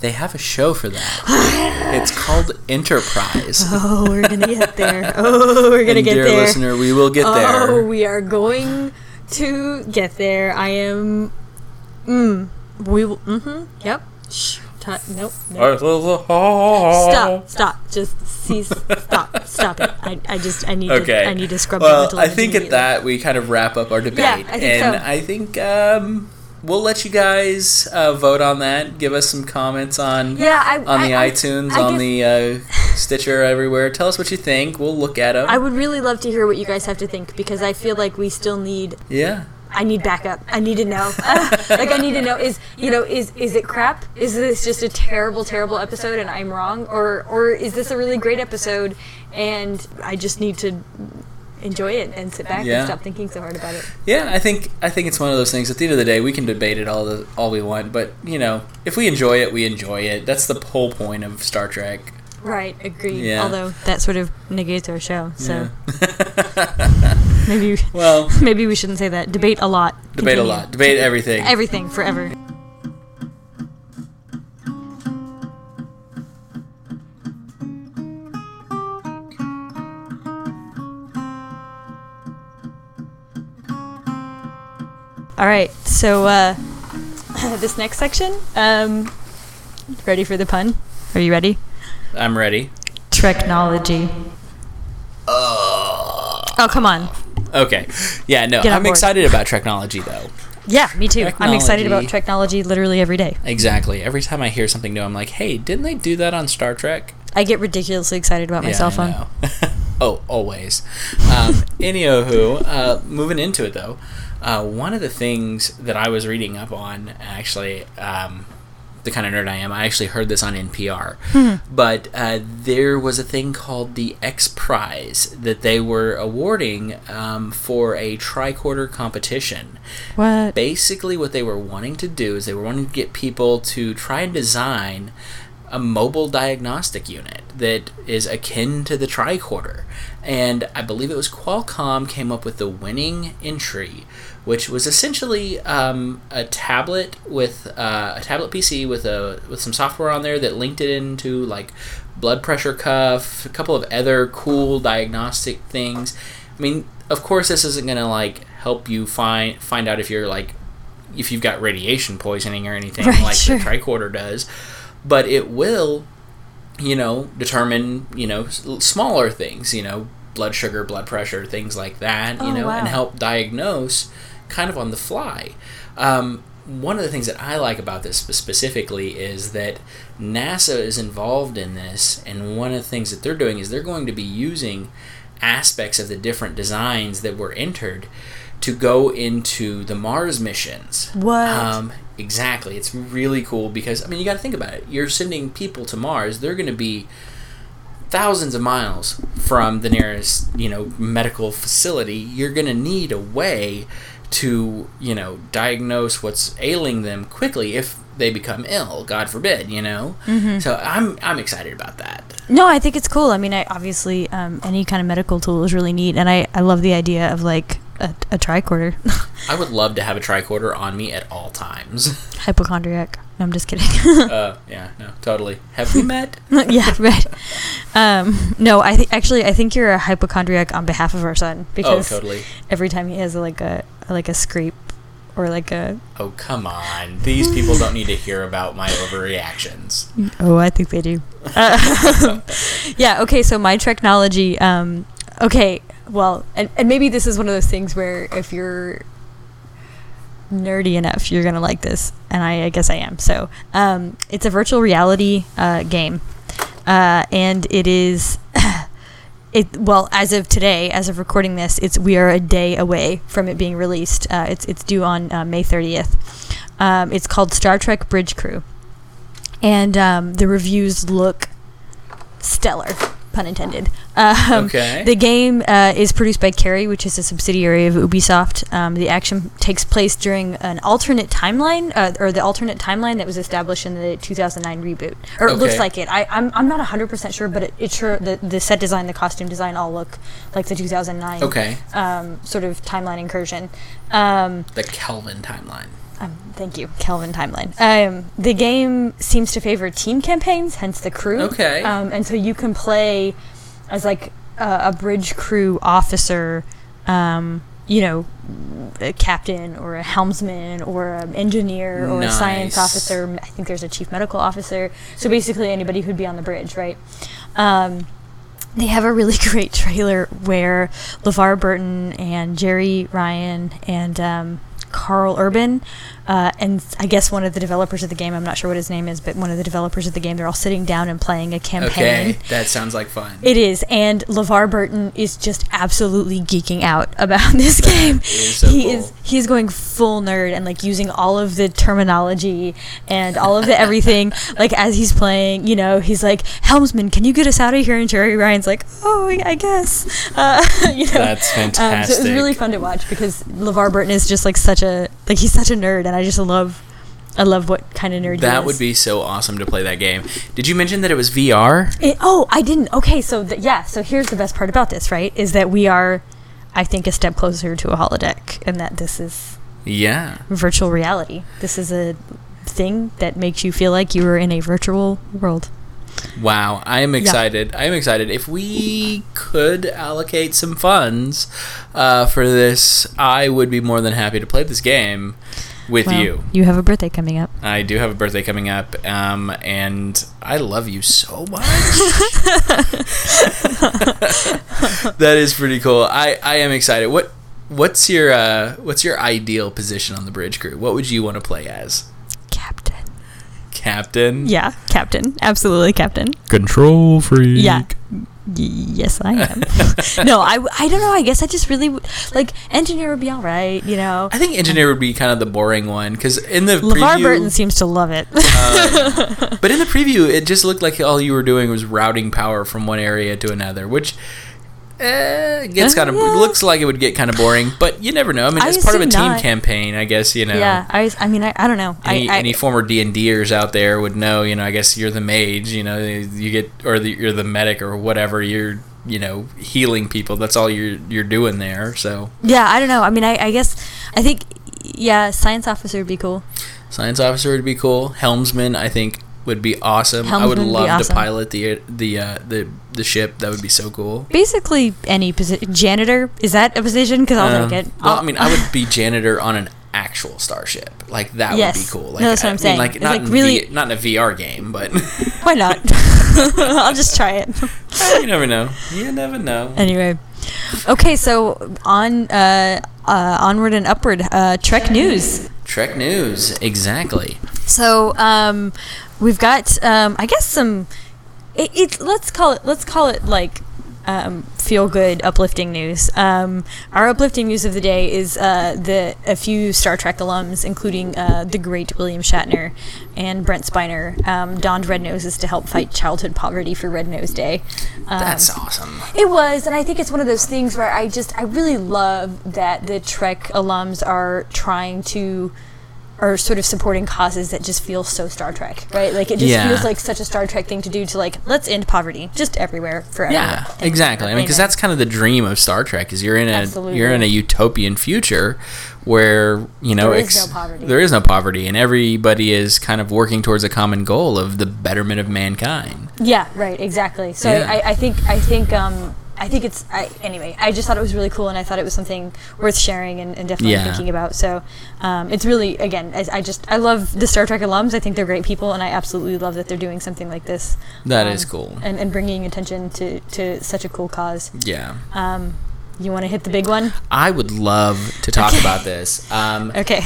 They have a show for that. it's called Enterprise. Oh, we're gonna get there. Oh, we're gonna and get dear there. Dear listener, we will get oh, there. we are going to get there. I am. Mm. We will. Mm-hmm. Yep. Shh. Ta- nope. nope. Stop. Stop. Just cease. Stop. Stop it. I, I just. I need. Okay. To, I need to scrub the Well, mental I think at that we kind of wrap up our debate, Yeah, I think and so. I think um, we'll let you guys uh, vote on that. Give us some comments on Yeah. I, on the I, iTunes, I on the uh, Stitcher, everywhere. Tell us what you think. We'll look at them. I would really love to hear what you guys have to think because I feel like we still need yeah. I need backup. I need to know. like I need to know is you know is is it crap? Is this just a terrible terrible episode and I'm wrong or or is this a really great episode and I just need to enjoy it and sit back Yeah. and stop thinking so hard about it. Yeah, I think I think it's one of those things. At the end of the day, we can debate it all the, all we want, but you know, if we enjoy it, we enjoy it. That's the whole point of Star Trek. Right, agreed. Yeah. Although that sort of negates our show. So Yeah. maybe well, maybe we shouldn't say that. Debate a lot. debate a lot. Debate everything. Everything forever. All right, so uh, this next section, um, Ready for the pun? Are you ready? I'm ready. Technology. oh, come on. Okay. Yeah, no, I'm board. excited about technology though. Yeah, me too. I'm excited about Technology. technology literally every day. Exactly. Every time I hear something new, I'm like, hey, didn't they do that on Star Trek? I get ridiculously excited about my Yeah, cell phone. oh, always. Um, anywho, uh, moving into it though, uh, one of the things that I was reading up on, actually, um, the kind of nerd I am, I actually heard this on NPR. But uh, there was a thing called the X Prize that they were awarding um, for a tricorder competition What? basically what they were wanting to do is they were wanting to get people to try and design a mobile diagnostic unit that is akin to the tricorder. And i believe it was qualcomm came up with the winning entry which was essentially um, a tablet with uh, a tablet pc with a with some software on there that linked it into like blood pressure cuff a couple of other cool diagnostic things. I mean of course this isn't going to like help you find find out if you're like if you've got radiation poisoning or anything Right, like sure. the tricorder does but it will you know determine you know smaller things you know blood sugar blood pressure things like that you Oh, know and help diagnose kind of on the fly. Um, one of the things that I like about this specifically is that NASA is involved in this, and one of the things that they're doing is they're going to be using aspects of the different designs that were entered to go into the Mars missions. What? Um, exactly. It's really cool because I mean you got to think about it. You're sending people to Mars. They're going to be thousands of miles from the nearest, you know, medical facility. You're going to need a way to, you know, diagnose what's ailing them quickly if they become ill, God forbid, you know. Mm-hmm. So I'm I'm excited about that. No, I think it's cool. I mean, I obviously um, any kind of medical tool is really neat, and I, I love the idea of like a, a tricorder. I would love to have a tricorder on me at all times. Hypochondriac. No, I'm just kidding. uh, yeah, no, totally. Have we met? yeah, right. Um, no, I think actually I think you're a hypochondriac on behalf of our son Oh, because totally. every time he has like a like a scrape or like a Oh, come on. These people don't need to hear about my overreactions. oh I think they do. Uh, yeah. Okay. So my technology. Um, okay. Well, and, and maybe this is one of those things where if you're nerdy enough, you're gonna like this, and I, I guess I am. So um, it's a virtual reality uh, game, uh, and it is. It, well, as of today, as of recording this, it's we are a day away from it being released. Uh, it's it's due on uh, May 30th. Um, it's called Star Trek Bridge Crew, and um, the reviews look stellar, pun intended. Um, Okay. The game uh, is produced by Carrie, which is a subsidiary of Ubisoft. Um, the action takes place during an alternate timeline, uh, or the alternate timeline that was established in the 2009 reboot. Or it looks like it. I, I'm, I'm not 100% sure, but it, it sure the, the set design, the costume design all look like the 2009 Okay. um, sort of timeline incursion. Um, The Kelvin timeline. Um, thank you, Kelvin timeline. Um, the game seems to favor team campaigns, hence the crew. Okay. Um, and so you can play as like a, a bridge crew officer, um, you know, a captain or a helmsman or an engineer or a science officer. I think there's a chief medical officer. So basically, anybody who'd be on the bridge, right? Um, they have a really great trailer where LeVar Burton and Jeri Ryan and um, Karl Urban, uh, and I guess one of the developers of the game, I'm not sure what his name is, but one of the developers of the game, they're all sitting down and playing a campaign. Okay. That sounds like fun. It is, and LeVar Burton is just absolutely geeking out about this game. is so he cool. is he's going full nerd and like using all of the terminology and all of the everything. like as he's playing, you know, he's like, "Helmsman, can you get us out of here?" And Jeri Ryan's like, "Oh, I guess." Uh, you know, That's Um, so it was really fun to watch because LeVar Burton is just like such a like he's such a nerd, and I just love. I love what kind of nerd That would be so awesome to play that game. Did you mention that it was VR? It, oh, I didn't. Okay, so th- yeah, so here's the best part about this, right? Is that we are, I think, a step closer to a holodeck, and that this is Yeah. virtual reality. This is a thing that makes you feel like you are in a virtual world. Wow, I am excited. I am excited. If we could allocate some funds uh, for this, I would be more than happy to play this game with Well, you. You have a birthday coming up. I do have a birthday coming up, um, and I love you so much. that is pretty cool. I, I am excited. What what's your uh, what's your ideal position on the bridge crew? What would you want to play as? Captain. Captain. Yeah, captain. Absolutely captain. Control freak. Yeah. Yes, I am. no, I, I don't know. I guess I just really like engineer would be all right, you know. I think engineer would be kind of the boring one because in the LeVar preview, Burton seems to love it. Uh, but in the preview, it just looked like all you were doing was routing power from one area to another, which eh, gets Uh, kind of looks like it would get kind of boring. But you never know. I mean, I it's part of a team not. campaign, I guess. You know. yeah, I, I mean, I, I don't know. Any, I, I, any former D and Ders out there would know. You know, I guess you're the mage. You know, you get or the, you're the medic or whatever. You're you know healing people. That's all you're you're doing there. So yeah, I don't know. I mean, I, I guess I think yeah, science officer would be cool. Science officer would be cool. Helmsman, I think, would be awesome. I would Helmsman would love to pilot the the uh, the the ship. That would be so cool. Basically, any position. Janitor is that a position? Because I'll Um, take it. Well, I'll- I mean, I would be janitor on an actual starship. Like that Yes. would be cool. Like, No, that's what I I'm mean, saying. Like not like in really- v, not in a VR game, but why not? I'll just try it. you never know. You never know. Anyway, okay, so on uh, uh, onward and upward, uh, Trek news. Trek news, exactly. So um, we've got, um, I guess, some. It, it let's call it let's call it like um, feel good, uplifting news. Um, our uplifting news of the day is uh, the a few Star Trek alums, including uh, the great William Shatner and Brent Spiner, um, donned red noses to help fight childhood poverty for Red Nose Day. Um, That's awesome. it was, and I think it's one of those things where I just I really love that the Trek alums are trying to are sort of supporting causes that just feel so Star Trek, right? Like it just Yeah. feels like such a Star Trek thing to do to like let's end poverty just everywhere forever. Yeah, And- exactly. I mean, because that's kind of the dream of Star Trek is you're in a Absolutely. you're in a utopian future where you know There is no poverty. there is no poverty, and everybody is kind of working towards a common goal of the betterment of mankind. Yeah, right, exactly. So Yeah. I, I think I think um I think it's I, anyway. I just thought it was really cool, and I thought it was something worth sharing and, and definitely Yeah. thinking about. So um, it's really again, I, I just I love the Star Trek alums. I think they're great people, and I absolutely love that they're doing something like this. That is is cool. and, and bringing attention to, to such a cool cause. Yeah, Um, you want to hit the big one? I would love to talk Okay. about this. Um, Okay.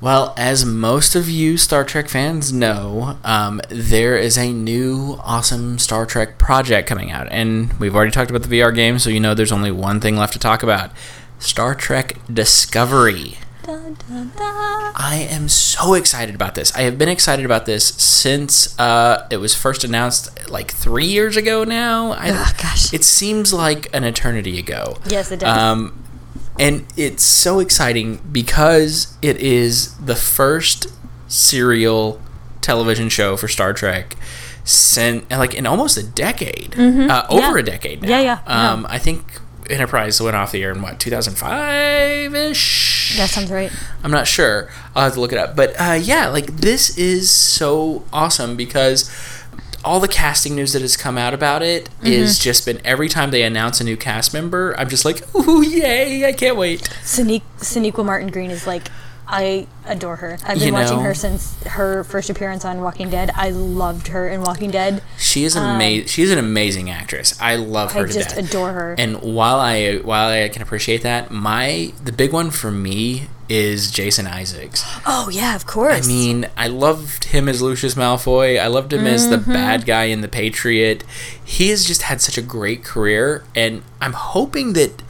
Well, as most of you Star Trek fans know, um, there is a new awesome Star Trek project coming out. And we've already talked about the VR game, so you know there's only one thing left to talk about Star Trek Discovery. Dun, dun, dun. I am so excited about this. I have been excited about this since uh, it was first announced like three years ago now. I, Oh, gosh. It seems like an eternity ago. Yes, it does. Um, and it's so exciting because it is the first serial television show for Star Trek since like in almost a decade, uh, over Mm-hmm. Yeah. a decade. Now. Yeah, yeah, yeah. Um, I think Enterprise went off the air in what 2005 ish. that sounds right. I'm not sure. I'll have to look it up. But uh, yeah, like this is so awesome because all the casting news that has come out about it is Mm-hmm. just been every time they announce a new cast member, I'm just like, ooh, yay! I can't wait. Saniq- Sonequa Martin Green is like, I adore her. I've been You watching know- her since her first appearance on Walking Dead. I loved her in Walking Dead. She is amazing. She's an amazing actress. I love her Um, I just death. adore her. And while I while I can appreciate that, my the big one for me is Jason Isaacs. oh yeah, of course. I mean, I loved him as Lucius Malfoy. I loved him as the Mm-hmm. bad guy in The Patriot. He has just had such a great career, and I'm hoping that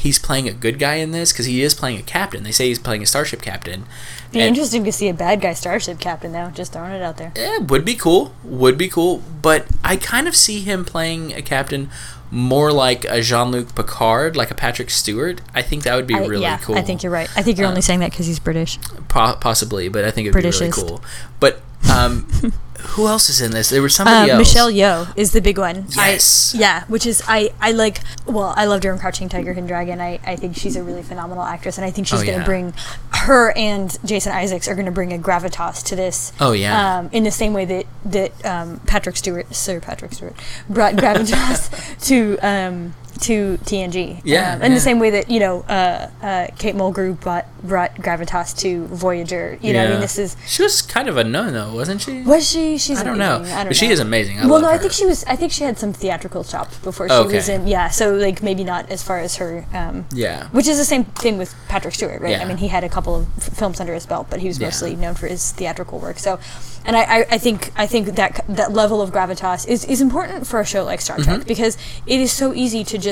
he's playing a good guy in this because he is playing a captain. They say he's playing a starship captain. be And- interesting to see a bad guy starship captain though. Just throwing it out there. Eh, would be cool. Would be cool. But I kind of see him playing a captain more like a Jean Luc Picard, like a Patrick Stewart. I think that would be I- really yeah, cool. I think you're right. I think you're only saying that because he's British. Po- possibly, but I think it would British be really cool. But Um, who else is in this? There was somebody Uh, else. Michelle Yeoh is the big one. I- Yes. yeah, which is I I like. Well, I loved her in Crouching Tiger, Hidden Dragon. I I think she's a really phenomenal actress, and I think she's Oh, going to yeah. bring her and Jason Isaacs are going to bring a gravitas to this. Oh, yeah. Um, in the same way that that um, Patrick Stewart, Sir Patrick Stewart, brought gravitas to um to TNG. Yeah, Um, in yeah. the same way that you know uh, uh, Kate Mulgrew brought brought gravitas to Voyager. You know, I mean, this is She was kind of a no-no, wasn't she? was she? She's I don't know, amazing. I don't but she is amazing. I well, no, her. I think she was. I think she had some theatrical chops before she Okay. was in. Yeah, so like maybe not as far as her. Um, Yeah. Which is the same thing with Patrick Stewart, right? Yeah. I mean, he had a couple of f- films under his belt, but he was Yeah. mostly known for his theatrical work. So, and I, I, I think I think that that level of gravitas is, is important for a show like Star Mm-hmm. Trek because it is so easy to just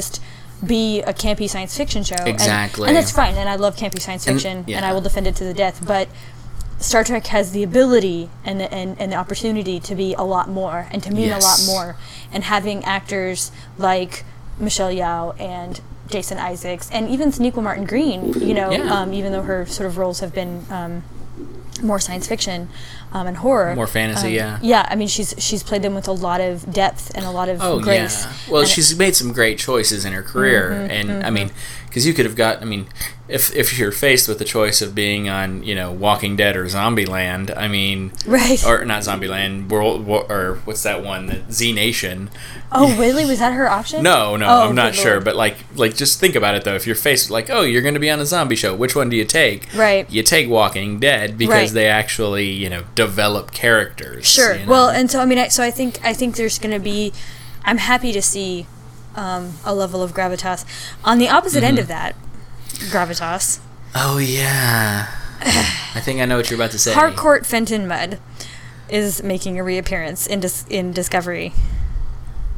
be a campy science fiction show. and- Exactly. and, that's fine. And I love campy science fiction, and, yeah. I will defend it to the death. But Star Trek has the ability and the, and, and the opportunity to be a lot more and to mean a lot more. And having actors like Michelle Yeoh and Jason Isaacs and even Sonequa Martin Green, you know, Yeah. um, even though her sort of roles have been um, more science fiction um, and horror, More fantasy, um, yeah. yeah. I mean, she's she's played them with a lot of depth and a lot of Oh grace. yeah. Well, And- she's made some great choices in her career, Mm-hmm, and I mean, because you could have got. I mean, if if you're faced with the choice of being on, you know, Walking Dead or Zombieland, I mean, right. or not Zombieland, World, War, or what's that one? The Z Nation. oh, really? Was that her option? No, no, Oh, I'm not good sure, but like, like just think about it though. If you're faced like, oh, you're going to be on a zombie show, which one do you take? Right. You take Walking Dead because Right. they actually, you know, develop characters. Sure. you know? Well, and so I mean, I, so I think I think there's going to be. I'm happy to see um, a level of gravitas. On the opposite end Mm-hmm. of that, gravitas, oh yeah. I think I know what you're about to say. Harcourt Fenton Mudd is making a reappearance in Dis- in Discovery.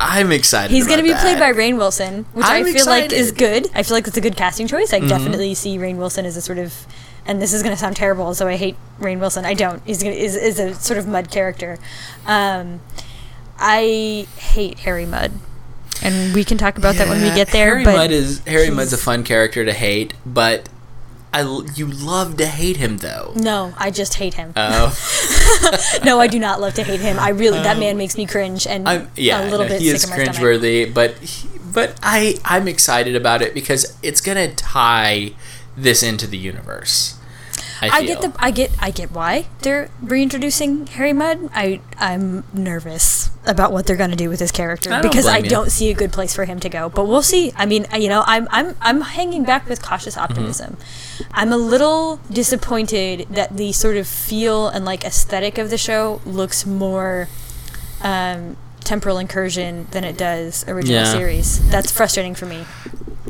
I'm excited. He's going to be played by Rainn Wilson, which I'm I feel like is good. I feel like it's a good casting choice. I Mm-hmm. definitely see Rainn Wilson as a sort of, and this is going to sound terrible, so I hate Rainn Wilson. I don't. He's gonna, is is a sort of Mudd character. Um, I hate Harry Mudd, and we can talk about that when we get there. Harry but Mudd is Harry he's- Mudd's a fun character to hate, but I l- you love to hate him though. no, I just hate him. Oh, no, I do not love to hate him. I really that oh. man makes me cringe and I'm yeah, a little no, bit he sick is of my stomach. cringeworthy, but he, but I I'm excited about it because it's gonna tie this into the universe. I, I get the I get I get why they're reintroducing Harry Mudd. I I'm nervous about what they're going to do with his character I because I you. don't see a good place for him to go. But we'll see. I mean, you know, I'm I'm I'm hanging back with cautious Mm-hmm. optimism. I'm a little disappointed that the sort of feel and like aesthetic of the show looks more um, temporal incursion than it does original Yeah. series. That's frustrating for me.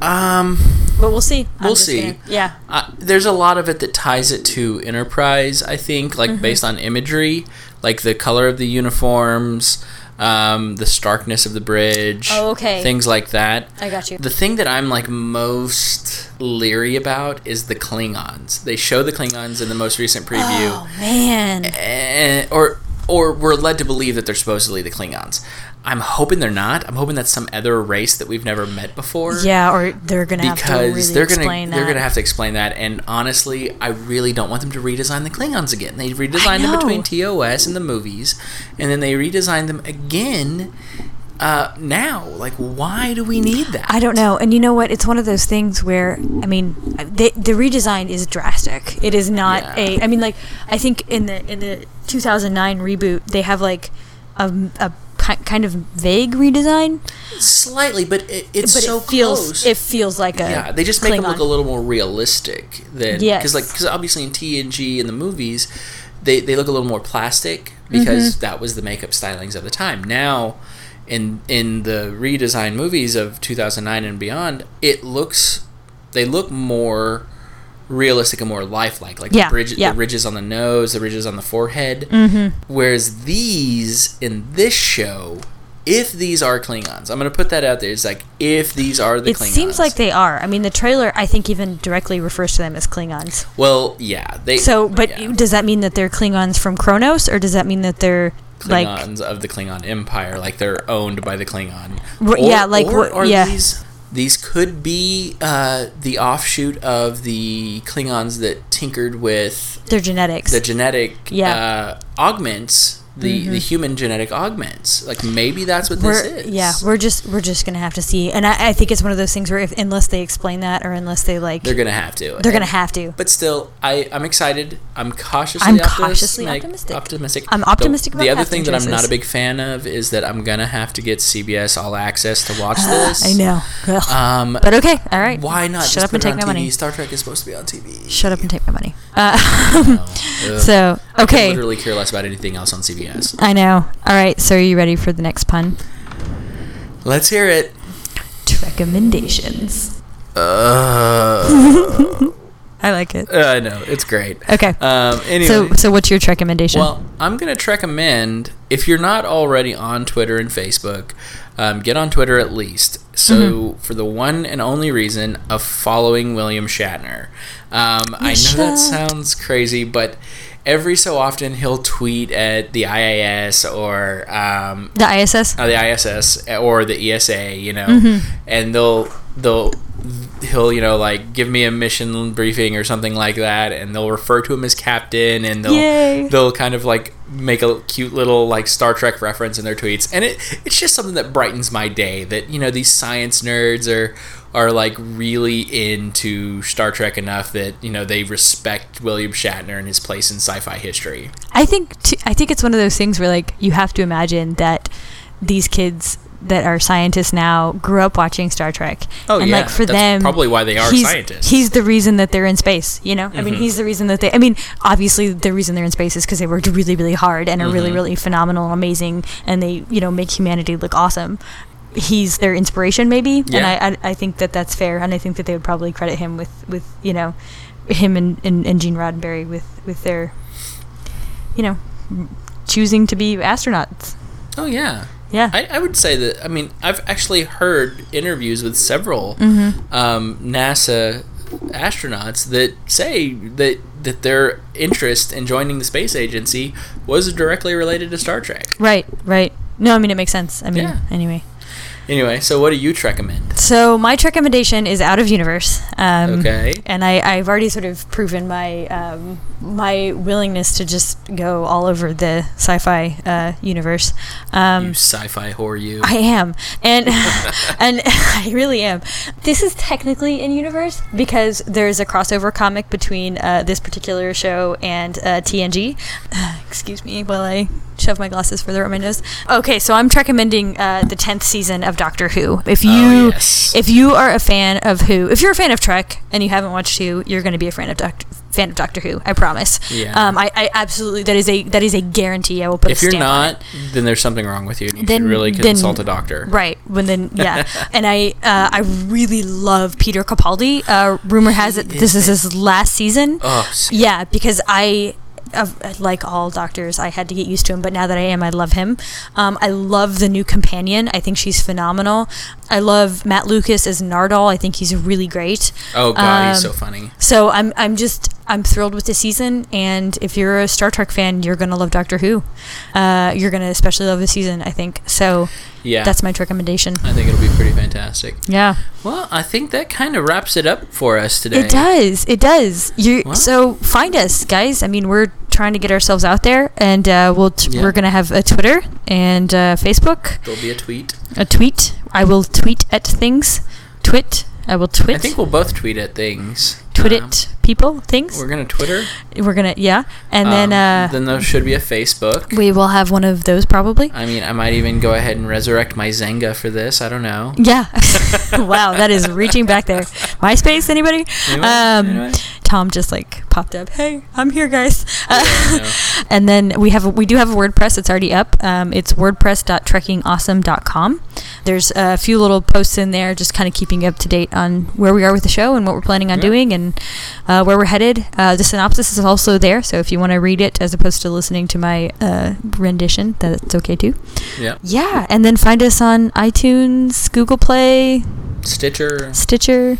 Um. But we'll see. We'll see. gonna- yeah. Uh, there's a lot of it that ties it to Enterprise, I think, like Mm-hmm. based on imagery, like the color of the uniforms, um, the starkness of the bridge, Oh, okay. things like that. I got you. The thing that I'm like most leery about is the Klingons. They show the Klingons in the most recent preview, Oh man. and, or or we're led to believe that they're supposedly the Klingons. I'm hoping they're not. I'm hoping that's some other race that we've never met before Yeah, or they're gonna have to because really they're gonna explain they're that. gonna have to explain that. And honestly, I really don't want them to redesign the Klingons again. They redesigned them between TOS and the movies, and then they redesigned them again uh, now. Like, why do we need that? I don't know, and you know what? It's one of those things where I mean, they, the redesign is drastic. It is not Yeah. a. I mean, like I think in the in the 2009 reboot, they have like a, a kind of vague redesign, Slightly, but it, it's but so it feels close. it feels like a yeah, they just make them look a little more realistic than Yes. because like because obviously in TNG in the movies they they look a little more plastic because Mm-hmm. that was the makeup stylings of the time. Now in in the redesigned movies of 2009 and beyond, it looks they look more realistic and more lifelike like Yeah, the, bridge, yeah. the ridges on the nose the ridges on the forehead Mm-hmm. whereas these in this show if these are klingons i'm going to put that out there it's like if these are the It klingons seems like they are. I mean, the trailer I think even directly refers to them as Klingons. Well, yeah, they. So, but yeah. does that mean that they're Klingons from Kronos, or does that mean that they're like Klingons of the Klingon Empire, like they're owned by the Klingon. R- yeah, like or are yeah. these these could be uh, the offshoot of the Klingons that tinkered with Their genetics. the genetic Yeah. Uh, augments, the the human genetic augments. Like maybe that's what we're, this is. Yeah, we're just we're just gonna have to see, and I, I think it's one of those things where if unless they explain that or unless they like, they're gonna have to. they're gonna have to. But still, I I'm excited. I'm cautiously I'm cautiously optimistic. Optimistic. I'm optimistic The, about the other thing that I'm not a big fan of is that I'm gonna have to get CBS All Access to watch this. I know. Ugh. Um, but okay, all right. why not Shut up and take my TV? money. Star Trek is supposed to be on TV. Shut up and take my money. Uh, so I okay, literally care less about anything else on CBS. I know. All right, so are you ready for the next pun? Let's hear it. Recommendations. Uh, I like it. I know it's great. Okay. Um, anyway, so so what's your recommendation? Well, I'm going to recommend if you're not already on Twitter and Facebook, um, get on Twitter at least. So, Mm-hmm. for the one and only reason of following William Shatner. Um, I know that sounds crazy, but every so often he'll tweet at the IAS or um, the ISS. uh, the ISS or the ESA, you know, Mm-hmm. and they'll they'll he'll you know like give me a mission briefing or something like that, and they'll refer to him as captain, and they'll Yay. they'll kind of like make a cute little like Star Trek reference in their tweets, and it it's just something that brightens my day. That you know these science nerds are are like really into Star Trek enough that you know they respect William Shatner and his place in sci-fi history. I think t- I think it's one of those things where like you have to imagine that these kids that are scientists now grew up watching Star Trek. Oh, and yeah. like for That's them probably why they are he's, scientists. He's the reason that they're in space, you know? I mean, mm-hmm. he's the reason that they I mean, obviously the reason they're in space is cuz they worked really really hard and are really mm-hmm. really phenomenal amazing and they, you know, make humanity look awesome. He's their inspiration maybe, Yeah. and I, I I think that that's fair and I think that they would probably credit him with with, you know, him and, and, and Gene Roddenberry with with their you know, choosing to be astronauts. Oh yeah. Yeah. I, I would say that. I mean, I've actually heard interviews with several Mm-hmm. um, NASA astronauts that say that that their interest in joining the space agency was directly related to Star Trek. right, right. No, I mean it makes sense. I mean, Yeah. anyway. Anyway, so what do you recommend? So my recommendation is out of universe. Um, Okay. And I, I've already sort of proven my um, my willingness to just go all over the sci-fi uh, universe. Um, you sci-fi whore, you. I am, and and I really am. This is technically in universe because there's a crossover comic between uh, this particular show and uh, TNG. excuse me while I shove my glasses further up my nose. Okay, so I'm recommending uh, the tenth season of Doctor Who. If you Oh, yes. if you are a fan of Who, if you're a fan of Trek and you haven't watched Who, you're going to be a fan of Doctor fan of Doctor Who. I promise. Yeah. Um, I, I absolutely that is a that is a guarantee. I will put. if you're stamp on it. not, then there's something wrong with you. You Then- really then- consult a doctor. Right. When then, yeah. and I, uh, I really love Peter Capaldi. Uh, rumor has it this is his last season. Oh, s- Yeah, because I, uh, like all doctors, I had to get used to him. But now that I am, I love him. Um, I love the new companion. I think she's phenomenal. I love Matt Lucas as Nardole. I think he's really great. oh god, he's Um, so funny. So I'm, I'm just, I'm thrilled with the season. And if you're a Star Trek fan, you're gonna love Doctor Who. Uh, you're gonna especially love the season. I think so. Yeah, That's my recommendation. I think it'll be pretty fantastic. Yeah. Well, I think that kind of wraps it up for us today. It does. It does. You Well- so find us, guys. I mean, we're trying to get ourselves out there, and uh, we'll t- Yeah. we're gonna have a Twitter and uh, Facebook, There'll be a tweet. a tweet. I will tweet at things. Twit. I will twit. I think we'll both tweet at things. Twit Um, people things. We're gonna Twitter, We're gonna yeah, and then Um, uh, then there should be a Facebook. we will have one of those probably. I mean, I might even go ahead and resurrect my Xanga for this. I don't know. Yeah. wow, that is reaching back there. MySpace, anybody? Um. Tom just like popped up. Hey, I'm here, guys. Uh, Yeah, and then we have we do have a WordPress. It's already up. Um, it's wordpress.trekkingawesome.com. There's a few little posts in there, just kind of keeping you up to date on where we are with the show and what we're planning on Yeah. doing and uh, where we're headed. Uh, the synopsis is also there, so if you want to read it as opposed to listening to my uh, rendition, that's okay too. Yeah. Yeah, and then find us on iTunes, Google Play, Stitcher, Stitcher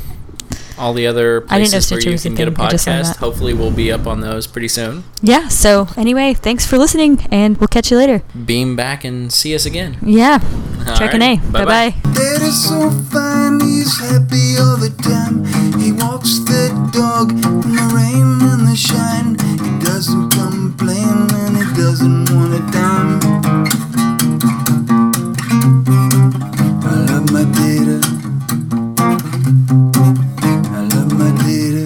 all the other places where you can get a podcast. Hopefully, we'll be up on those pretty soon. Yeah. So anyway, thanks for listening, and we'll catch you later. Beam back and see us again. Yeah. All Check right. an A. Bye bye. Dad is so fine, he's happy all the time. He walks the dog in the rain and the shine. He doesn't complain and he doesn't want.